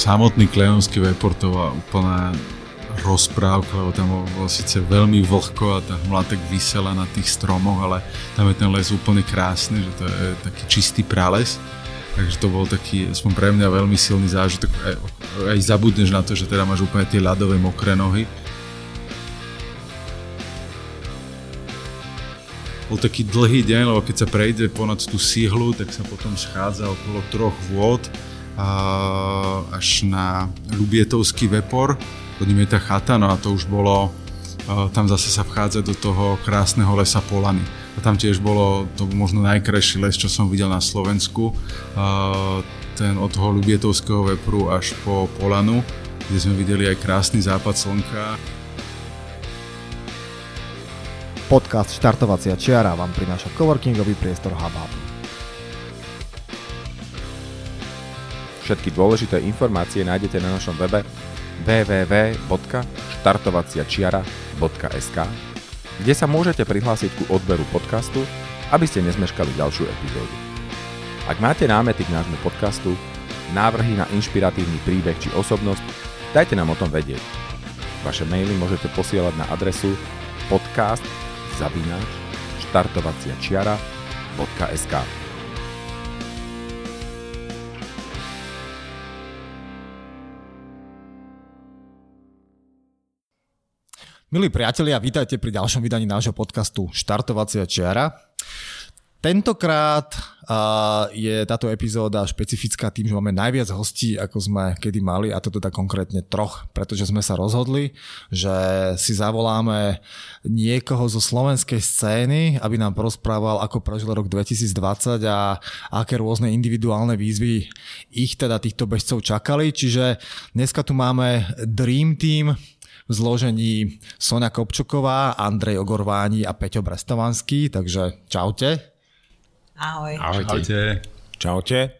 samotný Kleonský vepor to úplná rozprávka, lebo tam bolo síce veľmi vlhko a tá hmla tak vysela na tých stromoch, ale tam je ten les úplne krásny, že to je taký čistý prales. Takže to bol taký, aspoň pre mňa, veľmi silný zážitok. Aj, aj zabudneš na to, že teda máš úplne tie ľadové mokré nohy. Bol taký dlhý deň, lebo keď sa prejde ponad tú síhlu, tak sa potom schádza okolo troch vôd až na Lubietovský vepor, pod ním je tá chata, no a to už bolo, tam zase sa vchádza do toho krásneho lesa Polany. A tam tiež bolo to možno najkrajší les, čo som videl na Slovensku. Ten od toho Lubietovského vepru až po Polanu, kde sme videli aj krásny západ slnka. Podcast Štartovacia čiara vám prináša coworkingový priestor HubHub. Všetky dôležité informácie nájdete na našom webe www.štartovaciačiara.sk kde sa môžete prihlásiť ku odberu podcastu, aby ste nezmeškali ďalšiu epizódu. Ak máte námety k nášmu podcastu, návrhy na inšpiratívny príbeh či osobnosť, dajte nám o tom vedieť. Vaše maily môžete posielať na adresu podcast zavináč štartovaciačiara.sk Milí priatelia, vítajte pri ďalšom vydaní nášho podcastu Štartovacia čiara. Tentokrát je táto epizóda špecifická tým, že máme najviac hostí, ako sme kedy mali, a to teda konkrétne troch, pretože sme sa rozhodli, že si zavoláme niekoho zo slovenskej scény, aby nám porozprával, ako prežil rok 2020 a aké rôzne individuálne výzvy ich teda týchto bežcov čakali. Čiže dneska tu máme Dream Team, v zložení Sonia Kopčuková, Andrej Ogorváni a Peťo Brestovanský, takže čaute. Ahoj. Ahojte. Čaute. Čaute.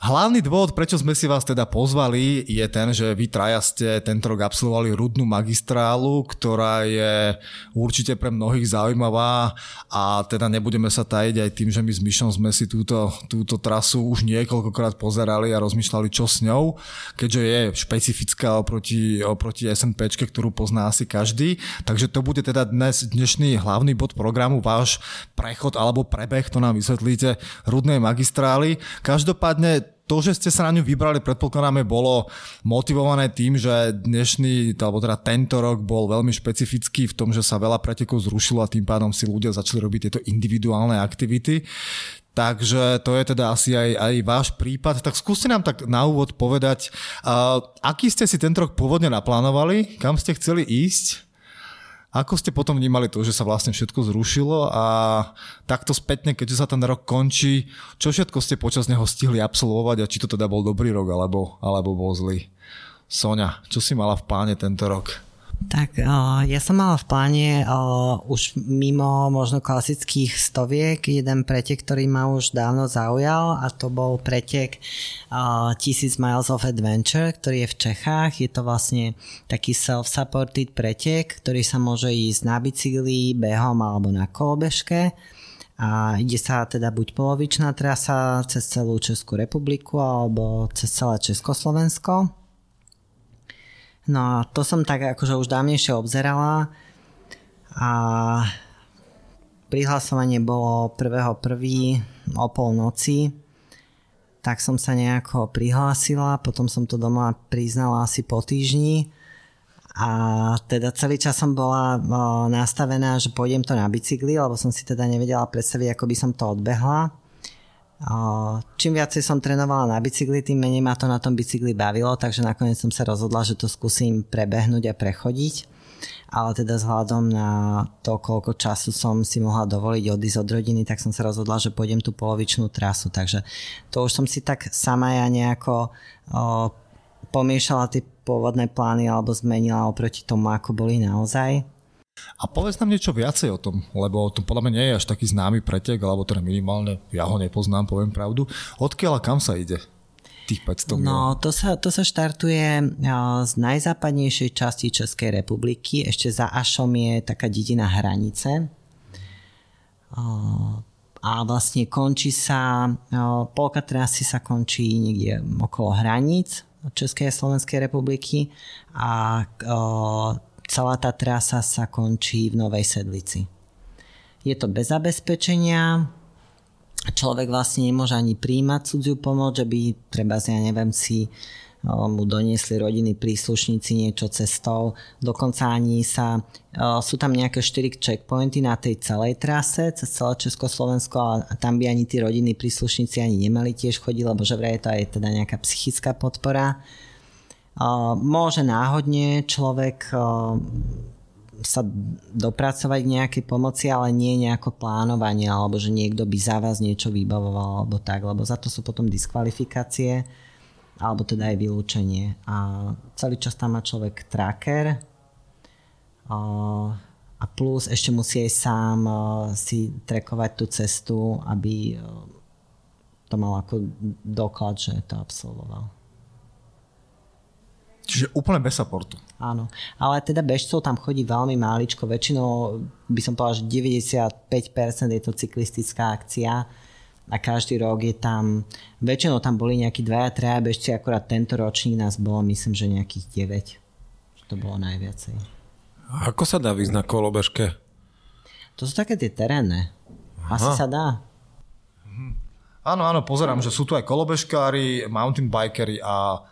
Hlavný dôvod, prečo sme si vás teda pozvali, je ten, že vy traja ste tento rok absolvovali rudnú magistrálu, ktorá je určite pre mnohých zaujímavá a teda nebudeme sa tajiť aj tým, že my s Myšom sme si túto, túto trasu už niekoľkokrát pozerali a rozmýšľali, čo s ňou, keďže je špecifická oproti, oproti SNPčke, ktorú pozná asi každý. Takže to bude teda dnes dnešný hlavný bod programu, váš prechod alebo prebeh, to nám vysvetlíte, rudnej magistrály. Každopádne to, že ste sa na ňu vybrali, predpokladáme, bolo motivované tým, že dnešný, alebo teda tento rok bol veľmi špecifický v tom, že sa veľa pretekov zrušilo a tým pádom si ľudia začali robiť tieto individuálne aktivity. Takže to je teda asi aj, aj váš prípad. Tak skúste nám tak na úvod povedať, uh, aký ste si tento rok pôvodne naplánovali, kam ste chceli ísť ako ste potom vnímali to, že sa vlastne všetko zrušilo a takto spätne, keďže sa ten rok končí, čo všetko ste počas neho stihli absolvovať a či to teda bol dobrý rok alebo, alebo bol zlý? Sonia, čo si mala v pláne tento rok? Tak ja som mala v pláne už mimo možno klasických stoviek jeden pretek, ktorý ma už dávno zaujal a to bol pretek 1000 Miles of Adventure, ktorý je v Čechách. Je to vlastne taký self-supported pretek, ktorý sa môže ísť na bicykli, behom alebo na kolobežke a ide sa teda buď polovičná trasa cez celú Českú republiku alebo cez celé Československo No a to som tak akože už dávnejšie obzerala a prihlasovanie bolo 1.1. o polnoci, tak som sa nejako prihlásila, potom som to doma priznala asi po týždni a teda celý čas som bola nastavená, že pôjdem to na bicykli, lebo som si teda nevedela predstaviť, ako by som to odbehla. Čím viacej som trénovala na bicykli, tým menej ma to na tom bicykli bavilo, takže nakoniec som sa rozhodla, že to skúsim prebehnúť a prechodiť. Ale teda vzhľadom na to, koľko času som si mohla dovoliť odísť od rodiny, tak som sa rozhodla, že pôjdem tú polovičnú trasu. Takže to už som si tak sama ja nejako o, pomiešala tie pôvodné plány alebo zmenila oproti tomu, ako boli naozaj. A povedz nám niečo viacej o tom, lebo to podľa mňa nie je až taký známy pretek, alebo teda minimálne, ja ho nepoznám, poviem pravdu. Odkiaľ a kam sa ide? Tých 500 No, to sa, to sa štartuje z najzápadnejšej časti Českej republiky. Ešte za Ašom je taká dedina Hranice. A vlastne končí sa, polka trasy sa končí niekde okolo hraníc Českej a Slovenskej republiky a celá tá trasa sa končí v Novej Sedlici. Je to bez zabezpečenia, človek vlastne nemôže ani príjmať cudziu pomoc, že by treba, ja neviem, si mu doniesli rodiny príslušníci niečo cestou. Dokonca ani sa, sú tam nejaké 4 checkpointy na tej celej trase cez celé Československo a tam by ani tí rodiny príslušníci ani nemali tiež chodiť, lebo že vraj to je teda nejaká psychická podpora. Môže náhodne človek sa dopracovať k nejakej pomoci, ale nie nejako plánovanie, alebo že niekto by za vás niečo vybavoval, alebo tak, lebo za to sú potom diskvalifikácie alebo teda aj vylúčenie. A celý čas tam má človek tracker a plus ešte musí aj sám si trekovať tú cestu, aby to mal ako doklad, že to absolvoval. Čiže úplne bez supportu. Áno, ale teda bežcov tam chodí veľmi máličko, väčšinou by som povedal, že 95% je to cyklistická akcia, a každý rok je tam, väčšinou tam boli nejakí dvaja, traja bežci, akorát tento ročník nás bolo, myslím, že nejakých 9. To bolo najviacej. A ako sa dá výsť na kolobežke? To sú také tie terénne. Asi Aha. sa dá. Mhm. Áno, áno, pozerám, že sú tu aj kolobežkári, mountain bikery a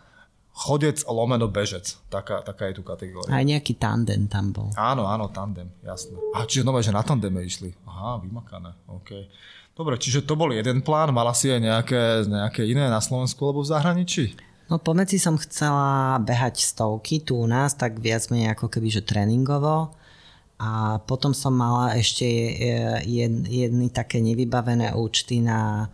chodec lomeno bežec. Taká, taká je tu kategória. Aj nejaký tandem tam bol. Áno, áno, tandem, jasné. A čiže nové, že na tandeme išli. Aha, vymakané, OK. Dobre, čiže to bol jeden plán, mala si aj nejaké, nejaké iné na Slovensku alebo v zahraničí? No pomedzi som chcela behať stovky tu u nás, tak viac menej ako keby, že tréningovo. A potom som mala ešte jedny také nevybavené účty na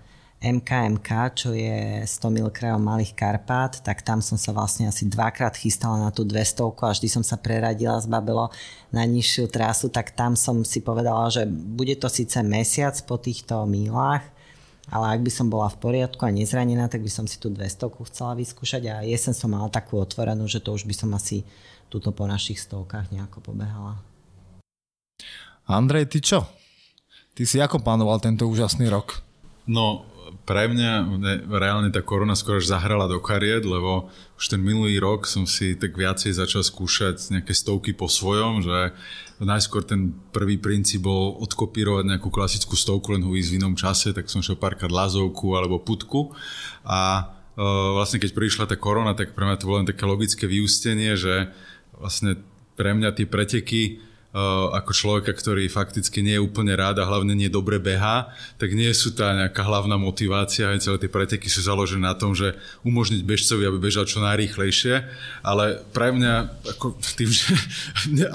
MKMK, čo je 100 mil krajov Malých Karpát, tak tam som sa vlastne asi dvakrát chystala na tú 200 a vždy som sa preradila z Babelo na nižšiu trasu, tak tam som si povedala, že bude to síce mesiac po týchto mílach, ale ak by som bola v poriadku a nezranená, tak by som si tú 200 chcela vyskúšať a jesen som mala takú otvorenú, že to už by som asi túto po našich stovkách nejako pobehala. Andrej, ty čo? Ty si ako plánoval tento úžasný rok? No, pre mňa reálne tá korona skôr až zahrala do kariet, lebo už ten minulý rok som si tak viacej začal skúšať nejaké stovky po svojom, že najskôr ten prvý princíp bol odkopírovať nejakú klasickú stovku, len ho v inom čase, tak som šiel párkrát lazovku alebo putku. A uh, vlastne keď prišla tá korona, tak pre mňa to bolo len také logické vyústenie, že vlastne pre mňa tie preteky ako človeka, ktorý fakticky nie je úplne rád a hlavne nie dobre behá, tak nie sú tá nejaká hlavná motivácia, celé tie preteky sú založené na tom, že umožniť bežcovi, aby bežal čo najrýchlejšie, ale pre mňa, ako tým, že mne,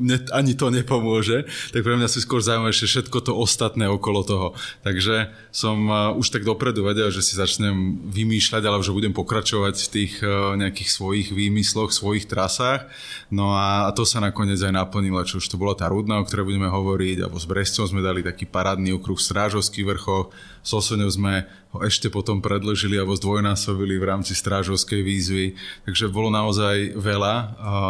mne ani to nepomôže, tak pre mňa si skôr zaujímavé všetko to ostatné okolo toho. Takže som eh, už tak dopredu vedel, že si začnem vymýšľať, alebo že budem pokračovať v tých eh, nejakých svojich výmysloch, svojich trasách. No a to sa nakoniec aj naplnilo, čo už to bola tá Rudna, o ktorej budeme hovoriť, alebo s Brescom sme dali taký parádny okruh v Strážovských vrchoch, s Oseňou sme ho ešte potom predložili alebo zdvojnásobili v rámci Strážovskej výzvy, takže bolo naozaj veľa uh,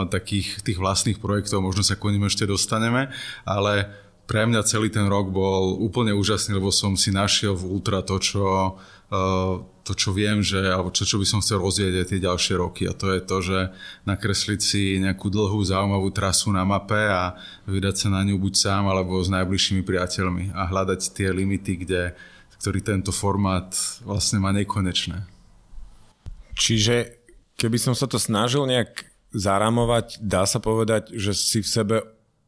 takých tých vlastných projektov, možno sa k nim ešte dostaneme, ale pre mňa celý ten rok bol úplne úžasný, lebo som si našiel v Ultra to, čo uh, to, čo viem, že, alebo čo, čo by som chcel rozvieť aj tie ďalšie roky a to je to, že nakresliť si nejakú dlhú zaujímavú trasu na mape a vydať sa na ňu buď sám alebo s najbližšími priateľmi a hľadať tie limity, kde, ktorý tento formát vlastne má nekonečné. Čiže keby som sa to snažil nejak zaramovať, dá sa povedať, že si v sebe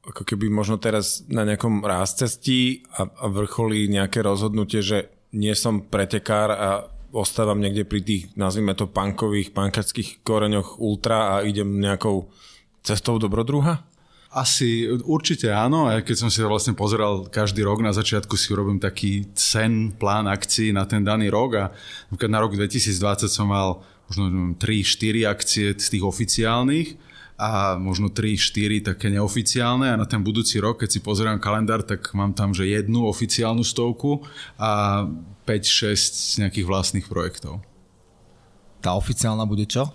ako keby možno teraz na nejakom rázcestí a, a vrcholí nejaké rozhodnutie, že nie som pretekár a ostávam niekde pri tých, nazvime to, punkových, pankačských koreňoch ultra a idem nejakou cestou dobrodruha? Asi určite áno, aj keď som si vlastne pozeral každý rok, na začiatku si urobím taký sen, plán akcií na ten daný rok a na rok 2020 som mal možno 3-4 akcie z tých oficiálnych a možno 3-4 také neoficiálne a na ten budúci rok, keď si pozerám kalendár, tak mám tam, že jednu oficiálnu stovku a 5-6 nejakých vlastných projektov. Tá oficiálna bude čo?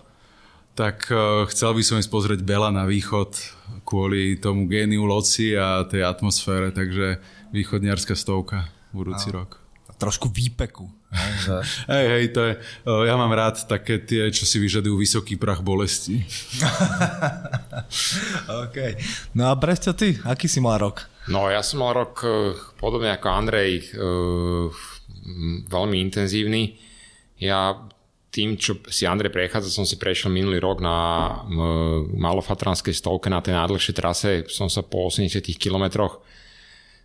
Tak uh, chcel by som ísť pozrieť Bela na východ kvôli tomu géniu loci a tej atmosfére, takže východniarská stovka budúci a, rok. Trošku výpeku. Hej, že... hej, hej, to je, ja mám rád také tie, čo si vyžadujú vysoký prach bolesti. OK. No a Bresto, ty, aký si mal rok? No ja som mal rok e, podobne ako Andrej e, veľmi intenzívny. Ja tým, čo si Andrej prechádza, som si prešiel minulý rok na malofatranskej stovke na tej najdlhšej trase. Som sa po 80 kilometroch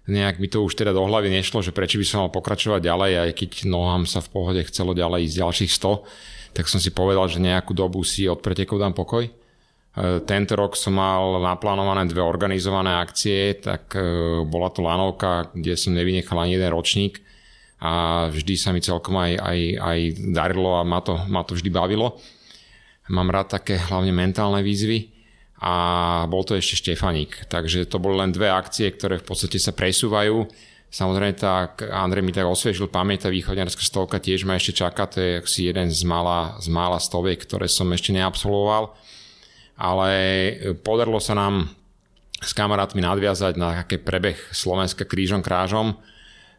nejak mi to už teda do hlavy nešlo, že prečo by som mal pokračovať ďalej, aj keď nohám sa v pohode chcelo ďalej ísť ďalších 100, tak som si povedal, že nejakú dobu si od pretekov dám pokoj. E, tento rok som mal naplánované dve organizované akcie, tak e, bola to lanovka, kde som nevynechal ani jeden ročník a vždy sa mi celkom aj, aj, aj darilo a ma to, ma to vždy bavilo. Mám rád také hlavne mentálne výzvy a bol to ešte Štefanik. Takže to boli len dve akcie, ktoré v podstate sa presúvajú. Samozrejme, tak Andrej mi tak osviežil pamäť, tá východňarská stovka tiež ma ešte čaká, to je si jeden z mála, z mála stoviek, ktoré som ešte neabsolvoval. Ale podarilo sa nám s kamarátmi nadviazať na také prebeh Slovenska krížom krážom,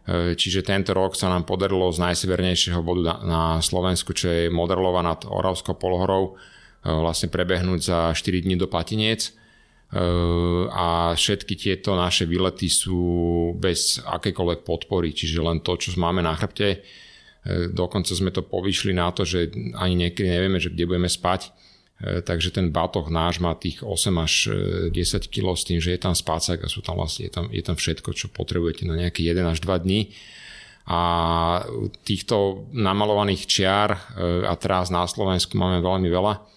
E, čiže tento rok sa nám podarilo z najsevernejšieho bodu na Slovensku, čo je Moderlova nad Oravskou polhorou, vlastne prebehnúť za 4 dní do Platiniec. E, a všetky tieto naše výlety sú bez akékoľvek podpory, čiže len to, čo máme na chrbte. Dokonca sme to povyšli na to, že ani niekedy nevieme, že kde budeme spať takže ten batoh náš má tých 8 až 10 e, kg s tým, že je tam spácak a sú tam vlastne, je tam, je tam všetko, čo potrebujete na nejaké 1 až 2 dní. A týchto namalovaných čiar a teraz na Slovensku máme veľmi veľa.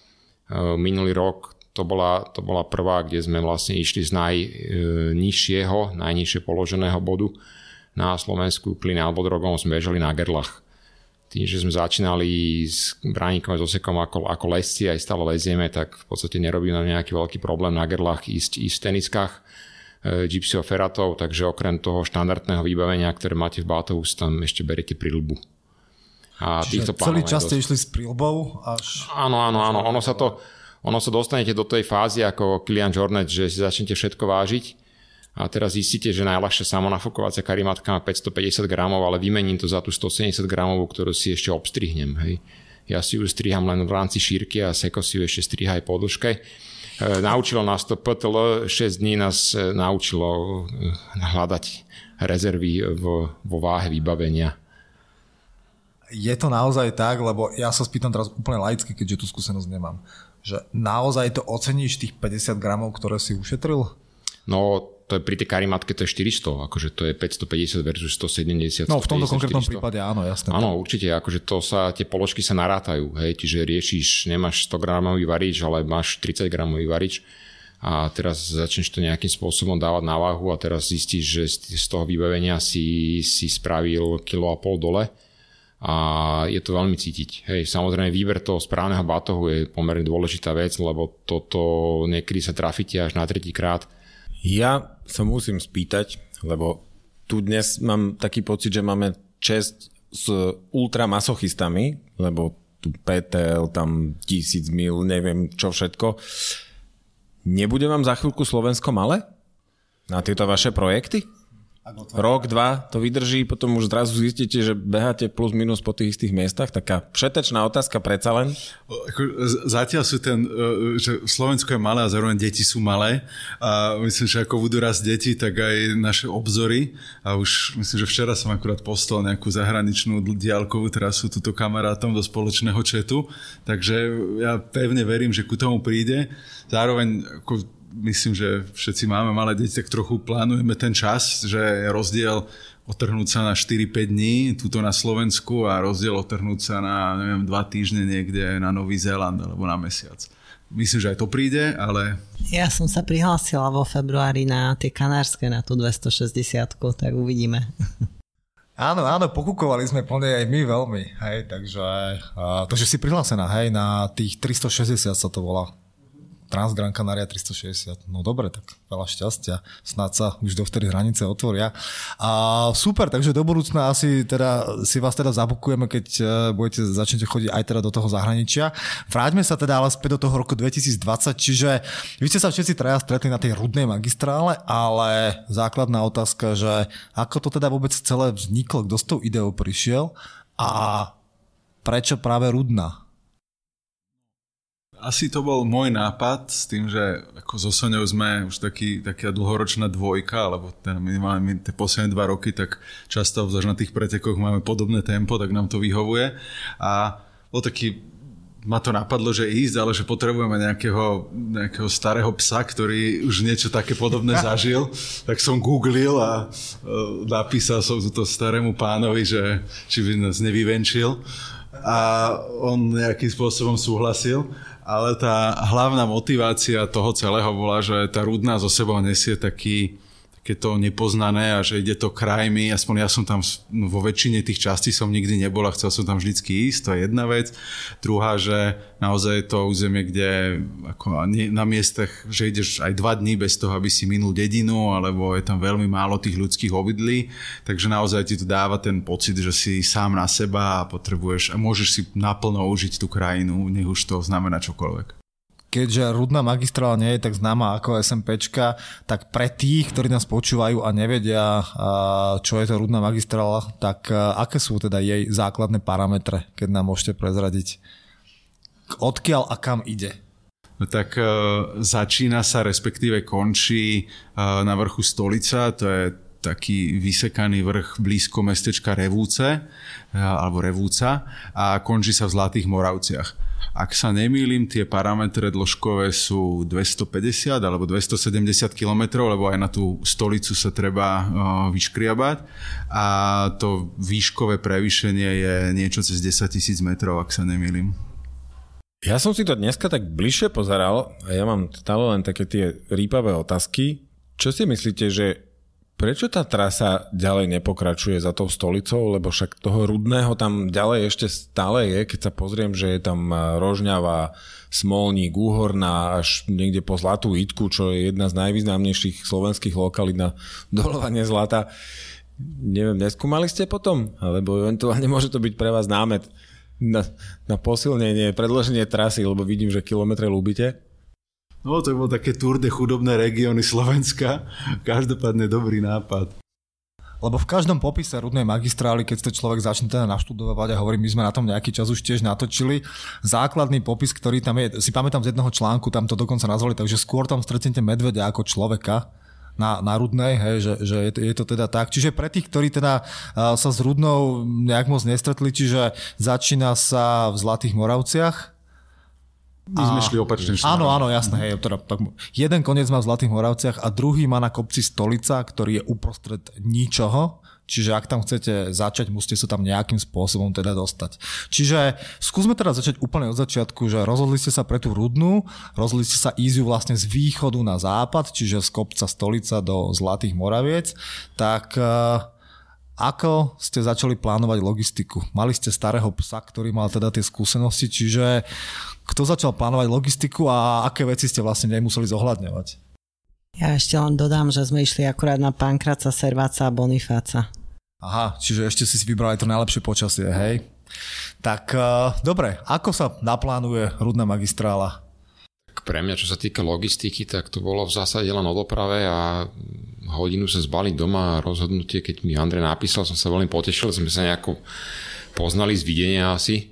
Minulý rok to bola, to bola prvá, kde sme vlastne išli z najnižšieho, najnižšie položeného bodu na Slovensku, pri nad Bodrogom sme bežali na Gerlach tým, že sme začínali s bránikom s osekom ako, ako lesci, aj stále lezieme, tak v podstate nerobí nám nejaký veľký problém na gerlách ísť, ísť v teniskách e, Gypsy Feratov, takže okrem toho štandardného vybavenia, ktoré máte v Bátovu, tam ešte beriete prilbu. A Čiže celý čas ste išli s prilbou až... Áno, áno, áno. Ono sa to, ono sa dostanete do tej fázy ako Kilian Jornet, že si začnete všetko vážiť a teraz zistíte, že najľahšia samonafokovacia karimatka má 550 gramov, ale vymením to za tú 170 gramovú, ktorú si ešte obstrihnem. Hej. Ja si ju striham len v rámci šírky a Seko si ju ešte striha aj po dĺžke. E, naučilo nás to PTL, 6 dní nás e, naučilo e, hľadať rezervy vo váhe vybavenia. Je to naozaj tak, lebo ja sa spýtam teraz úplne laicky, keďže tú skúsenosť nemám, že naozaj to oceníš tých 50 gramov, ktoré si ušetril? No, to je pri tej karimatke to je 400, akože to je 550 versus 170. No v tomto konkrétnom prípade áno, jasné. Áno, určite, akože to sa, tie položky sa narátajú, hej, čiže riešiš, nemáš 100 gramový varič, ale máš 30 gramový varič a teraz začneš to nejakým spôsobom dávať na váhu a teraz zistíš, že z toho vybavenia si, si spravil kilo a pol dole a je to veľmi cítiť. Hej, samozrejme výber toho správneho batohu je pomerne dôležitá vec, lebo toto niekedy sa trafíte až na tretí krát ja sa musím spýtať, lebo tu dnes mám taký pocit, že máme čest s ultramasochistami, lebo tu PTL, tam tisíc mil, neviem čo všetko. Nebude vám za chvíľku Slovensko malé? Na tieto vaše projekty? Rok, dva to vydrží, potom už zrazu zistíte, že beháte plus minus po tých istých miestach. Taká všetečná otázka predsa len. Zatiaľ sú ten, e, že Slovensko je malé a zároveň deti sú malé a myslím, že ako budú raz deti, tak aj naše obzory a už myslím, že včera som akurát postol nejakú zahraničnú diálkovú trasu túto kamarátom do spoločného četu, takže ja pevne verím, že ku tomu príde. Zároveň ako myslím, že všetci máme malé deti, tak trochu plánujeme ten čas, že je rozdiel otrhnúť sa na 4-5 dní tuto na Slovensku a rozdiel otrhnúť sa na neviem, 2 týždne niekde na Nový Zéland alebo na mesiac. Myslím, že aj to príde, ale... Ja som sa prihlásila vo februári na tie kanárske, na tú 260 tak uvidíme. Áno, áno, pokúkovali sme plne aj my veľmi, hej, takže, uh, takže si prihlásená, hej, na tých 360 sa to volá. Transgran Canaria 360. No dobre, tak veľa šťastia. Snad sa už dovtedy hranice otvoria. A super, takže do budúcna asi teda, si vás teda zabukujeme, keď e, budete začnete chodiť aj teda do toho zahraničia. Vráťme sa teda ale späť do toho roku 2020, čiže vy ste sa všetci traja stretli na tej rudnej magistrále, ale základná otázka, že ako to teda vôbec celé vzniklo, kto s tou ideou prišiel a prečo práve rudná? Asi to bol môj nápad s tým, že ako so Soňou sme už taký, taká dlhoročná dvojka, alebo ten minimálne tie posledné dva roky, tak často obzvlášť na tých pretekoch máme podobné tempo, tak nám to vyhovuje. A bol taký ma to napadlo, že ísť, ale že potrebujeme nejakého, nejakého starého psa, ktorý už niečo také podobné zažil. Tak som googlil a uh, napísal som to starému pánovi, že či by nás nevyvenčil. A on nejakým spôsobom súhlasil ale tá hlavná motivácia toho celého bola, že tá rudná zo sebou nesie taký, také to nepoznané a že ide to krajmi, aspoň ja som tam no, vo väčšine tých častí som nikdy nebol a chcel som tam vždycky ísť, to je jedna vec. Druhá, že naozaj je to územie, kde ako na miestach, že ideš aj dva dní bez toho, aby si minul dedinu, alebo je tam veľmi málo tých ľudských obydlí, takže naozaj ti to dáva ten pocit, že si sám na seba a potrebuješ a môžeš si naplno užiť tú krajinu, nech už to znamená čokoľvek keďže rudná magistrála nie je tak známa ako SMPčka, tak pre tých, ktorí nás počúvajú a nevedia, čo je to rudná magistrála, tak aké sú teda jej základné parametre, keď nám môžete prezradiť? Odkiaľ a kam ide? No tak uh, začína sa, respektíve končí uh, na vrchu stolica, to je taký vysekaný vrch blízko mestečka Revúce, uh, alebo Revúca a končí sa v Zlatých Moravciach. Ak sa nemýlim, tie parametre dĺžkové sú 250 alebo 270 km, lebo aj na tú stolicu sa treba vyškriabať a to výškové prevýšenie je niečo cez 10 tisíc metrov, ak sa nemýlim. Ja som si to dneska tak bližšie pozeral a ja mám stále len také tie rýpavé otázky. Čo si myslíte, že Prečo tá trasa ďalej nepokračuje za tou stolicou, lebo však toho rudného tam ďalej ešte stále je, keď sa pozriem, že je tam Rožňava, Smolník, Úhorná až niekde po Zlatú Itku, čo je jedna z najvýznamnejších slovenských lokalít na dolovanie zlata. Neviem, neskúmali ste potom? Alebo eventuálne môže to byť pre vás námet na, na posilnenie, predloženie trasy, lebo vidím, že kilometre ľúbite. No to bolo také tour chudobné regióny Slovenska. Každopádne dobrý nápad. Lebo v každom popise rudnej magistrály, keď ste človek začne teda naštudovať a hovorím, my sme na tom nejaký čas už tiež natočili, základný popis, ktorý tam je, si pamätám z jedného článku, tam to dokonca nazvali, takže skôr tam stretnete medvedia ako človeka, na, na Rudnej, hej, že, že je, to, je to teda tak. Čiže pre tých, ktorí teda sa s Rudnou nejak moc nestretli, čiže začína sa v Zlatých Moravciach, my sme šli opačným smerom. Áno, áno, jasné. Hej, teda, tak, jeden koniec má v Zlatých Moravciach a druhý má na kopci Stolica, ktorý je uprostred ničoho. Čiže ak tam chcete začať, musíte sa tam nejakým spôsobom teda dostať. Čiže skúsme teda začať úplne od začiatku, že rozhodli ste sa pre tú rudnú, rozhodli ste sa ísť vlastne z východu na západ, čiže z kopca Stolica do Zlatých Moraviec, tak uh, ako ste začali plánovať logistiku? Mali ste starého psa, ktorý mal teda tie skúsenosti, čiže kto začal plánovať logistiku a aké veci ste vlastne nemuseli zohľadňovať? Ja ešte len dodám, že sme išli akurát na Pankraca, Serváca a Bonifáca. Aha, čiže ešte si vybrali to najlepšie počasie, hej? Tak uh, dobre, ako sa naplánuje rudná magistrála? Pre mňa, čo sa týka logistiky, tak to bolo v zásade len o doprave a hodinu sa zbaliť doma a rozhodnutie, keď mi Andrej napísal, som sa veľmi potešil, sme sa nejako poznali z videnia asi.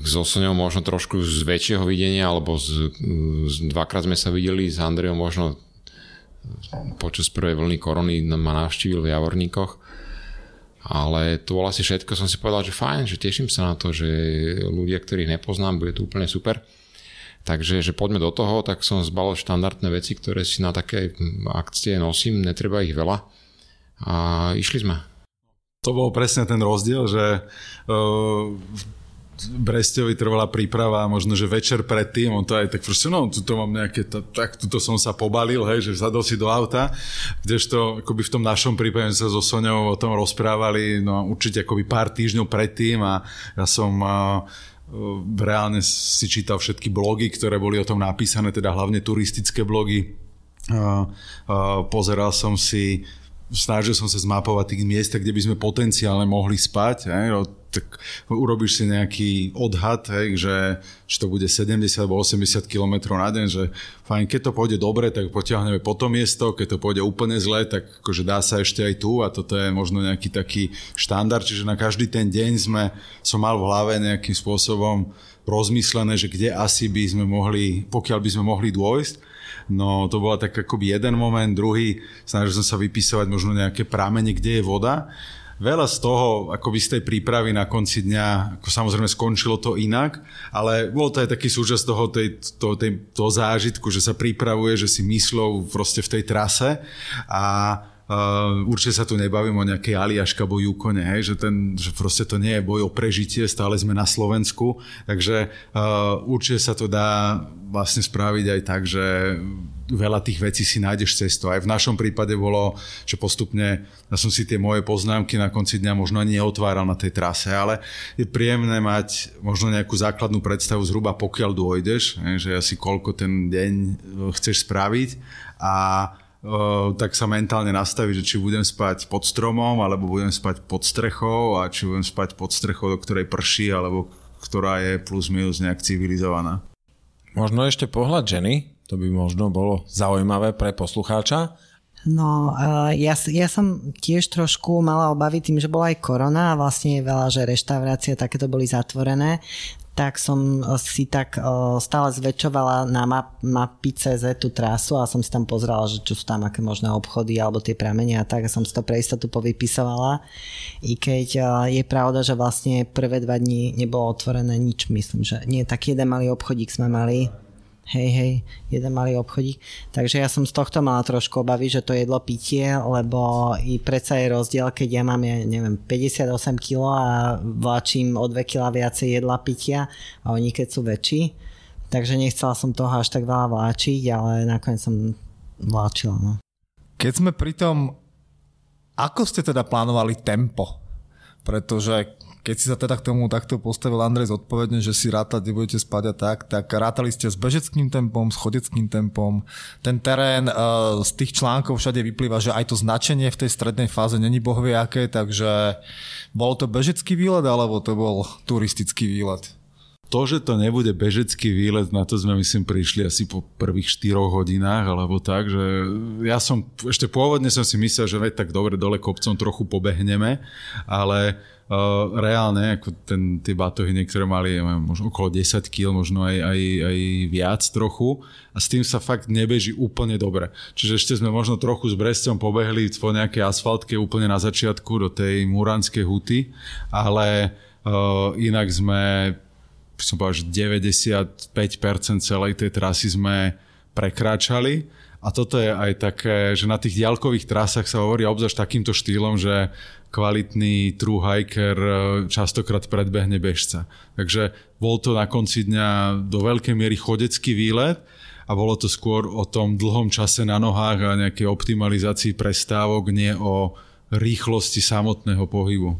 S e, Osoňou možno trošku z väčšieho videnia, alebo z, z, dvakrát sme sa videli s Andrejom možno počas prvej vlny korony ma navštívil v Javorníkoch. Ale to bolo asi všetko, som si povedal, že fajn, že teším sa na to, že ľudia, ktorých nepoznám, bude to úplne super. Takže, že poďme do toho, tak som zbalil štandardné veci, ktoré si na také akcie nosím, netreba ich veľa. A išli sme. To bol presne ten rozdiel, že uh, Brestovi trvala príprava možno, že večer predtým, on to aj tak proste, no, tuto mám nejaké, tak tuto som sa pobalil, hej, že sadol si do auta, kdežto akoby v tom našom prípade sa so Soňou o tom rozprávali, no určite akoby pár týždňov predtým a ja som uh, reálne si čítal všetky blogy, ktoré boli o tom napísané, teda hlavne turistické blogy. Pozeral som si snažil som sa zmapovať tých miest, kde by sme potenciálne mohli spať. Tak urobíš si nejaký odhad, hej, že či to bude 70 alebo 80 km na deň, že fajn, keď to pôjde dobre, tak potiahneme po to miesto, keď to pôjde úplne zle, tak akože dá sa ešte aj tu a toto je možno nejaký taký štandard, čiže na každý ten deň sme, som mal v hlave nejakým spôsobom rozmyslené, že kde asi by sme mohli, pokiaľ by sme mohli dôjsť. No to bola tak akoby jeden moment, druhý, snažil som sa vypisovať možno nejaké pramene, kde je voda. Veľa z toho, akoby z tej prípravy na konci dňa, ako samozrejme skončilo to inak, ale bolo to aj taký súčasť toho, tej, to, tej, toho zážitku, že sa pripravuje, že si myslou proste v tej trase. A Uh, určite sa tu nebavím o nejakej Aliaška alebo Jukone, hej, že, ten, že proste to nie je boj o prežitie, stále sme na Slovensku, takže uh, určite sa to dá vlastne spraviť aj tak, že veľa tých vecí si nájdeš cestu. Aj v našom prípade bolo, že postupne, ja som si tie moje poznámky na konci dňa možno ani neotváral na tej trase, ale je príjemné mať možno nejakú základnú predstavu zhruba pokiaľ dôjdeš, že asi koľko ten deň chceš spraviť a tak sa mentálne nastaviť, že či budem spať pod stromom, alebo budem spať pod strechou a či budem spať pod strechou, do ktorej prší, alebo ktorá je plus minus nejak civilizovaná. Možno ešte pohľad ženy, to by možno bolo zaujímavé pre poslucháča. No, ja, ja som tiež trošku mala obavy tým, že bola aj korona a vlastne veľa, že reštaurácie takéto boli zatvorené, tak som eh, si tak uh, stále zväčšovala na map, mapy CZ tú trasu a som si tam pozerala, že čo sú tam aké možné obchody alebo tie pramene a tak a som si to pre istotu povypisovala. I keď uh, je pravda, že vlastne prvé dva dní nebolo otvorené nič, myslím, že nie, tak jeden malý obchodík sme mali hej, hej, jeden malý obchodík. Takže ja som z tohto mala trošku obavy, že to jedlo pitie, lebo i predsa je rozdiel, keď ja mám, ja neviem, 58 kg a vláčim o 2 kg viacej jedla pitia a oni keď sú väčší. Takže nechcela som toho až tak veľa vláčiť, ale nakoniec som vláčila. No. Keď sme pri tom, ako ste teda plánovali tempo? Pretože keď si sa teda k tomu takto postavil Andrej zodpovedne, že si rátať nebudete spať a tak, tak rátali ste s bežeckým tempom, s chodeckým tempom. Ten terén uh, z tých článkov všade vyplýva, že aj to značenie v tej strednej fáze není bohvie aké, takže bol to bežecký výlet alebo to bol turistický výlet? To, že to nebude bežecký výlet, na to sme myslím prišli asi po prvých 4 hodinách alebo tak, že ja som, ešte pôvodne som si myslel, že veď tak dobre dole kopcom trochu pobehneme, ale Uh, reálne, ako ten, tie batohy niektoré mali možno okolo 10 kg, možno aj, aj, aj viac trochu a s tým sa fakt nebeží úplne dobre. Čiže ešte sme možno trochu s Bresťom pobehli po nejakej asfaltke úplne na začiatku do tej Muranskej huty, ale uh, inak sme som povedal, že 95% celej tej trasy sme prekráčali a toto je aj také, že na tých diaľkových trasách sa hovorí obzvlášť takýmto štýlom, že kvalitný true hiker e, častokrát predbehne bežca. Takže bol to na konci dňa do veľkej miery chodecký výlet a bolo to skôr o tom dlhom čase na nohách a nejakej optimalizácii prestávok, nie o rýchlosti samotného pohybu.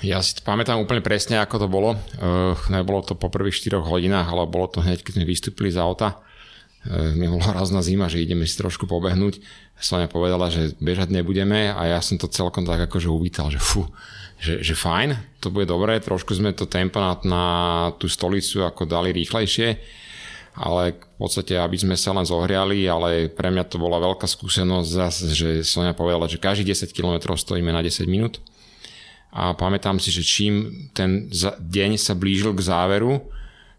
Ja si to pamätám úplne presne, ako to bolo. Uh, nebolo to po prvých 4 hodinách, ale bolo to hneď, keď sme vystúpili z auta. Mi bola razná zima, že ideme si trošku pobehnúť. Sonia povedala, že bežať nebudeme a ja som to celkom tak akože uvítal, že fu, že, že fajn, to bude dobré, trošku sme to tempo na, na tú stolicu ako dali rýchlejšie, ale v podstate, aby sme sa len zohriali, ale pre mňa to bola veľká skúsenosť zase, že Sonia povedala, že každý 10 km stojíme na 10 minút a pamätám si, že čím ten deň sa blížil k záveru,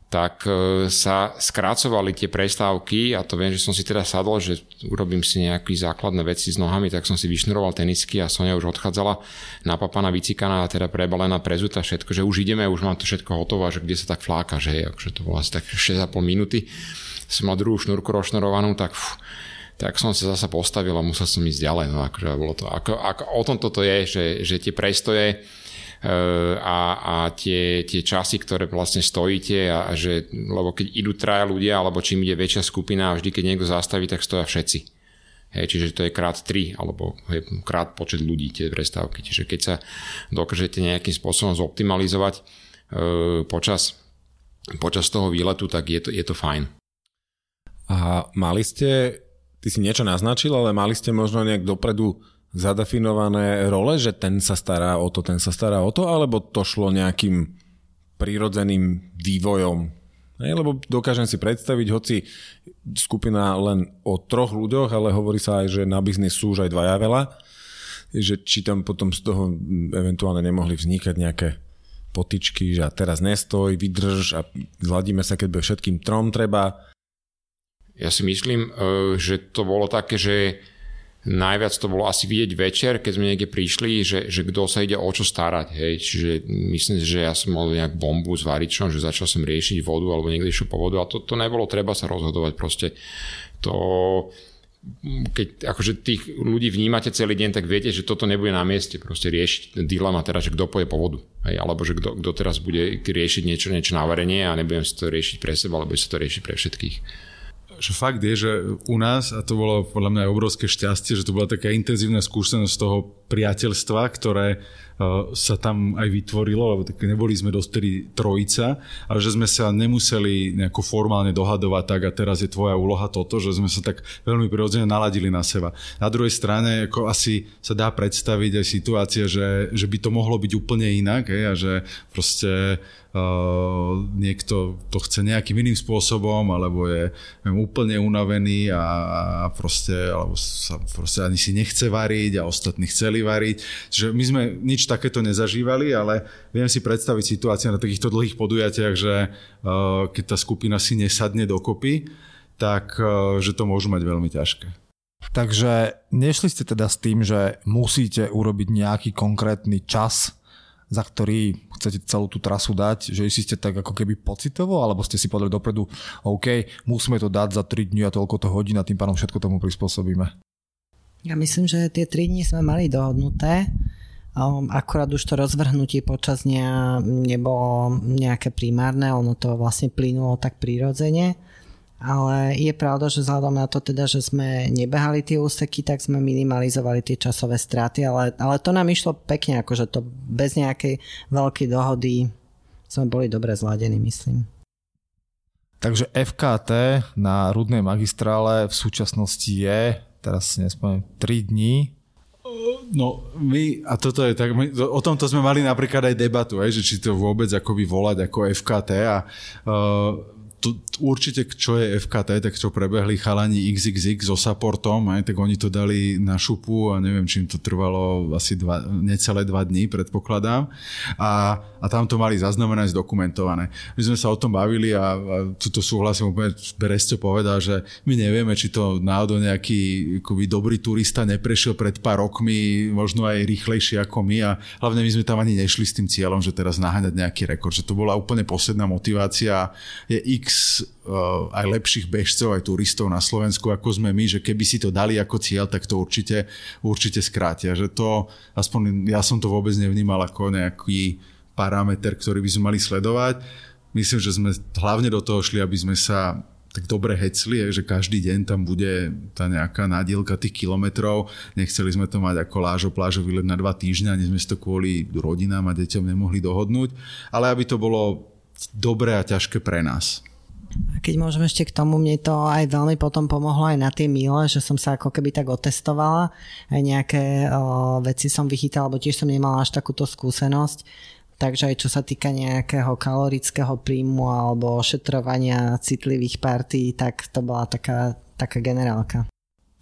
tak e, sa skrácovali tie prestávky a to viem, že som si teda sadol, že urobím si nejaké základné veci s nohami, tak som si vyšnuroval tenisky a Sonia už odchádzala napapaná, vycikaná a teda prebalená, prezuta všetko, že už ideme, už mám to všetko hotové, že kde sa tak fláka, že akože to bolo asi tak 6,5 minúty. Som mal druhú šnúrku rozšnorovanú, tak fú, tak som sa zasa postavil a musel som ísť ďalej. No akože bolo to, ako, ako, o tom toto je, že, že tie prestoje, a, a tie, tie časy, ktoré vlastne stojíte a, a že, lebo keď idú traja ľudia, alebo čím ide väčšia skupina a vždy, keď niekto zastaví, tak stoja všetci. Hej, čiže to je krát 3 alebo hej, krát počet ľudí tie prestávky. Čiže keď sa dokážete nejakým spôsobom zoptimalizovať e, počas počas toho výletu, tak je to, je to fajn. A mali ste, ty si niečo naznačil, ale mali ste možno nejak dopredu zadefinované role, že ten sa stará o to, ten sa stará o to, alebo to šlo nejakým prírodzeným vývojom? Hej, lebo dokážem si predstaviť, hoci skupina len o troch ľuďoch, ale hovorí sa aj, že na biznis sú už aj dvaja veľa, že či tam potom z toho eventuálne nemohli vznikať nejaké potičky, že a teraz nestoj, vydrž a zladíme sa, keď bude všetkým trom treba. Ja si myslím, e, že to bolo také, že najviac to bolo asi vidieť večer, keď sme niekde prišli, že, že kto sa ide o čo starať. Hej. Čiže myslím si, že ja som mal nejak bombu s varičom, že začal som riešiť vodu alebo niekde išiel po vodu a to, to nebolo treba sa rozhodovať proste. To, keď akože tých ľudí vnímate celý deň, tak viete, že toto nebude na mieste proste riešiť dilema teraz, že kto poje po vodu. Hej, alebo že kto, teraz bude riešiť niečo, niečo na varenie a nebudem si to riešiť pre seba, alebo si to riešiť pre všetkých že fakt je, že u nás, a to bolo podľa mňa obrovské šťastie, že to bola taká intenzívna skúsenosť toho priateľstva, ktoré uh, sa tam aj vytvorilo, lebo tak neboli sme dostali trojica, ale že sme sa nemuseli nejako formálne dohadovať tak a teraz je tvoja úloha toto, že sme sa tak veľmi prirodzene naladili na seba. Na druhej strane ako asi sa dá predstaviť aj situácia, že, že by to mohlo byť úplne inak hej, a že proste niekto to chce nejakým iným spôsobom, alebo je neviem, úplne unavený a, proste, alebo sa proste ani si nechce variť a ostatní chceli variť. Čiže my sme nič takéto nezažívali, ale viem si predstaviť situáciu na takýchto dlhých podujatiach, že uh, keď tá skupina si nesadne dokopy, tak uh, že to môžu mať veľmi ťažké. Takže nešli ste teda s tým, že musíte urobiť nejaký konkrétny čas, za ktorý chcete celú tú trasu dať, že si ste tak ako keby pocitovo, alebo ste si povedali dopredu, OK, musíme to dať za 3 dní a toľko to hodín a tým pánom všetko tomu prispôsobíme. Ja myslím, že tie 3 dní sme mali dohodnuté, um, akurát už to rozvrhnutie počas dňa nebolo nejaké primárne, ono to vlastne plynulo tak prirodzene ale je pravda, že vzhľadom na to teda, že sme nebehali tie úseky, tak sme minimalizovali tie časové straty, ale, ale to nám išlo pekne, akože to bez nejakej veľkej dohody sme boli dobre zladení, myslím. Takže FKT na Rudnej magistrále v súčasnosti je, teraz si nespomínam, 3 dní. No my, a toto je tak, my, o tomto sme mali napríklad aj debatu, aj, že či to vôbec akoby volať ako FKT a uh, to, určite čo je FKT, tak čo prebehli chalani XXX so supportom, aj, tak oni to dali na šupu a neviem, čím to trvalo asi dva, necelé dva dní, predpokladám. A, a tam to mali zaznamenať, zdokumentované. My sme sa o tom bavili a, a tuto súhlasím úplne, Beresťo povedal, že my nevieme, či to náhodou nejaký akoby, dobrý turista neprešiel pred pár rokmi, možno aj rýchlejšie ako my a hlavne my sme tam ani nešli s tým cieľom, že teraz naháňať nejaký rekord, že to bola úplne posledná motivácia. Je x uh, aj lepších bežcov, aj turistov na Slovensku, ako sme my, že keby si to dali ako cieľ, tak to určite, určite skrátia. Že to, aspoň ja som to vôbec nevnímal ako nejaký parameter, ktorý by sme mali sledovať. Myslím, že sme hlavne do toho šli, aby sme sa tak dobre hecli, že každý deň tam bude tá nejaká nádielka tých kilometrov. Nechceli sme to mať ako lážo plážo výlet na dva týždňa, ani sme to kvôli rodinám a deťom nemohli dohodnúť, ale aby to bolo dobré a ťažké pre nás. Keď môžem ešte k tomu, mne to aj veľmi potom pomohlo aj na tie míle, že som sa ako keby tak otestovala, aj nejaké o, veci som vychytala, lebo tiež som nemala až takúto skúsenosť, takže aj čo sa týka nejakého kalorického príjmu alebo ošetrovania citlivých partí, tak to bola taká, taká generálka.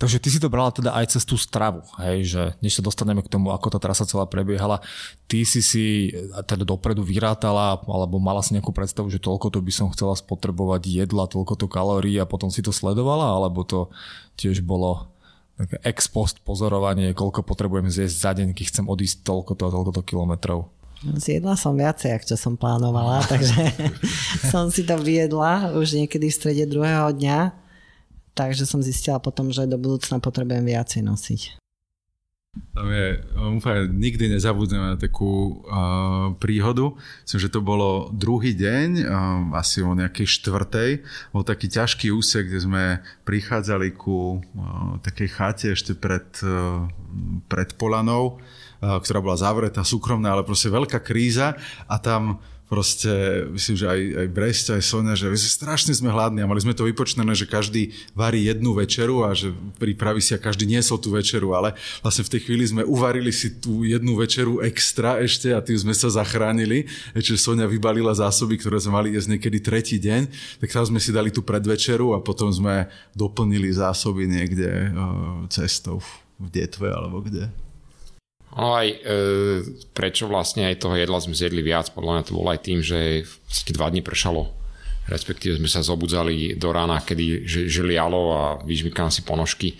Takže ty si to brala teda aj cez tú stravu, hej, že než sa dostaneme k tomu, ako tá trasa celá prebiehala, ty si si teda dopredu vyrátala, alebo mala si nejakú predstavu, že toľko to by som chcela spotrebovať jedla, toľko to kalórií a potom si to sledovala, alebo to tiež bolo také ex post pozorovanie, koľko potrebujem zjesť za deň, keď chcem odísť toľko to a toľko to kilometrov. Zjedla som viacej, ako čo som plánovala, takže som si to vyjedla už niekedy v strede druhého dňa Takže som zistila potom, že do budúcna potrebujem viacej nosiť. Tam je, úplne nikdy nezabudneme na takú uh, príhodu. Myslím, že to bolo druhý deň, uh, asi o nejakej štvrtej. Bol taký ťažký úsek, kde sme prichádzali ku uh, takej chate ešte pred, uh, pred Polanou, uh, ktorá bola zavretá, súkromná, ale proste veľká kríza a tam proste, myslím, že aj, aj Brest, aj Sonia, že strašne sme hladní a mali sme to vypočtené, že každý varí jednu večeru a že pripraví si a každý niesol tú večeru, ale vlastne v tej chvíli sme uvarili si tú jednu večeru extra ešte a tým sme sa zachránili. Čiže Sonia vybalila zásoby, ktoré sme mali jesť niekedy tretí deň, tak tam sme si dali tú predvečeru a potom sme doplnili zásoby niekde uh, cestou v Detve alebo kde. No aj e, prečo vlastne aj toho jedla sme zjedli viac, podľa mňa to bolo aj tým, že v dva dní pršalo. Respektíve sme sa zobudzali do rána, kedy že, že lialo a vyžmykám si ponožky.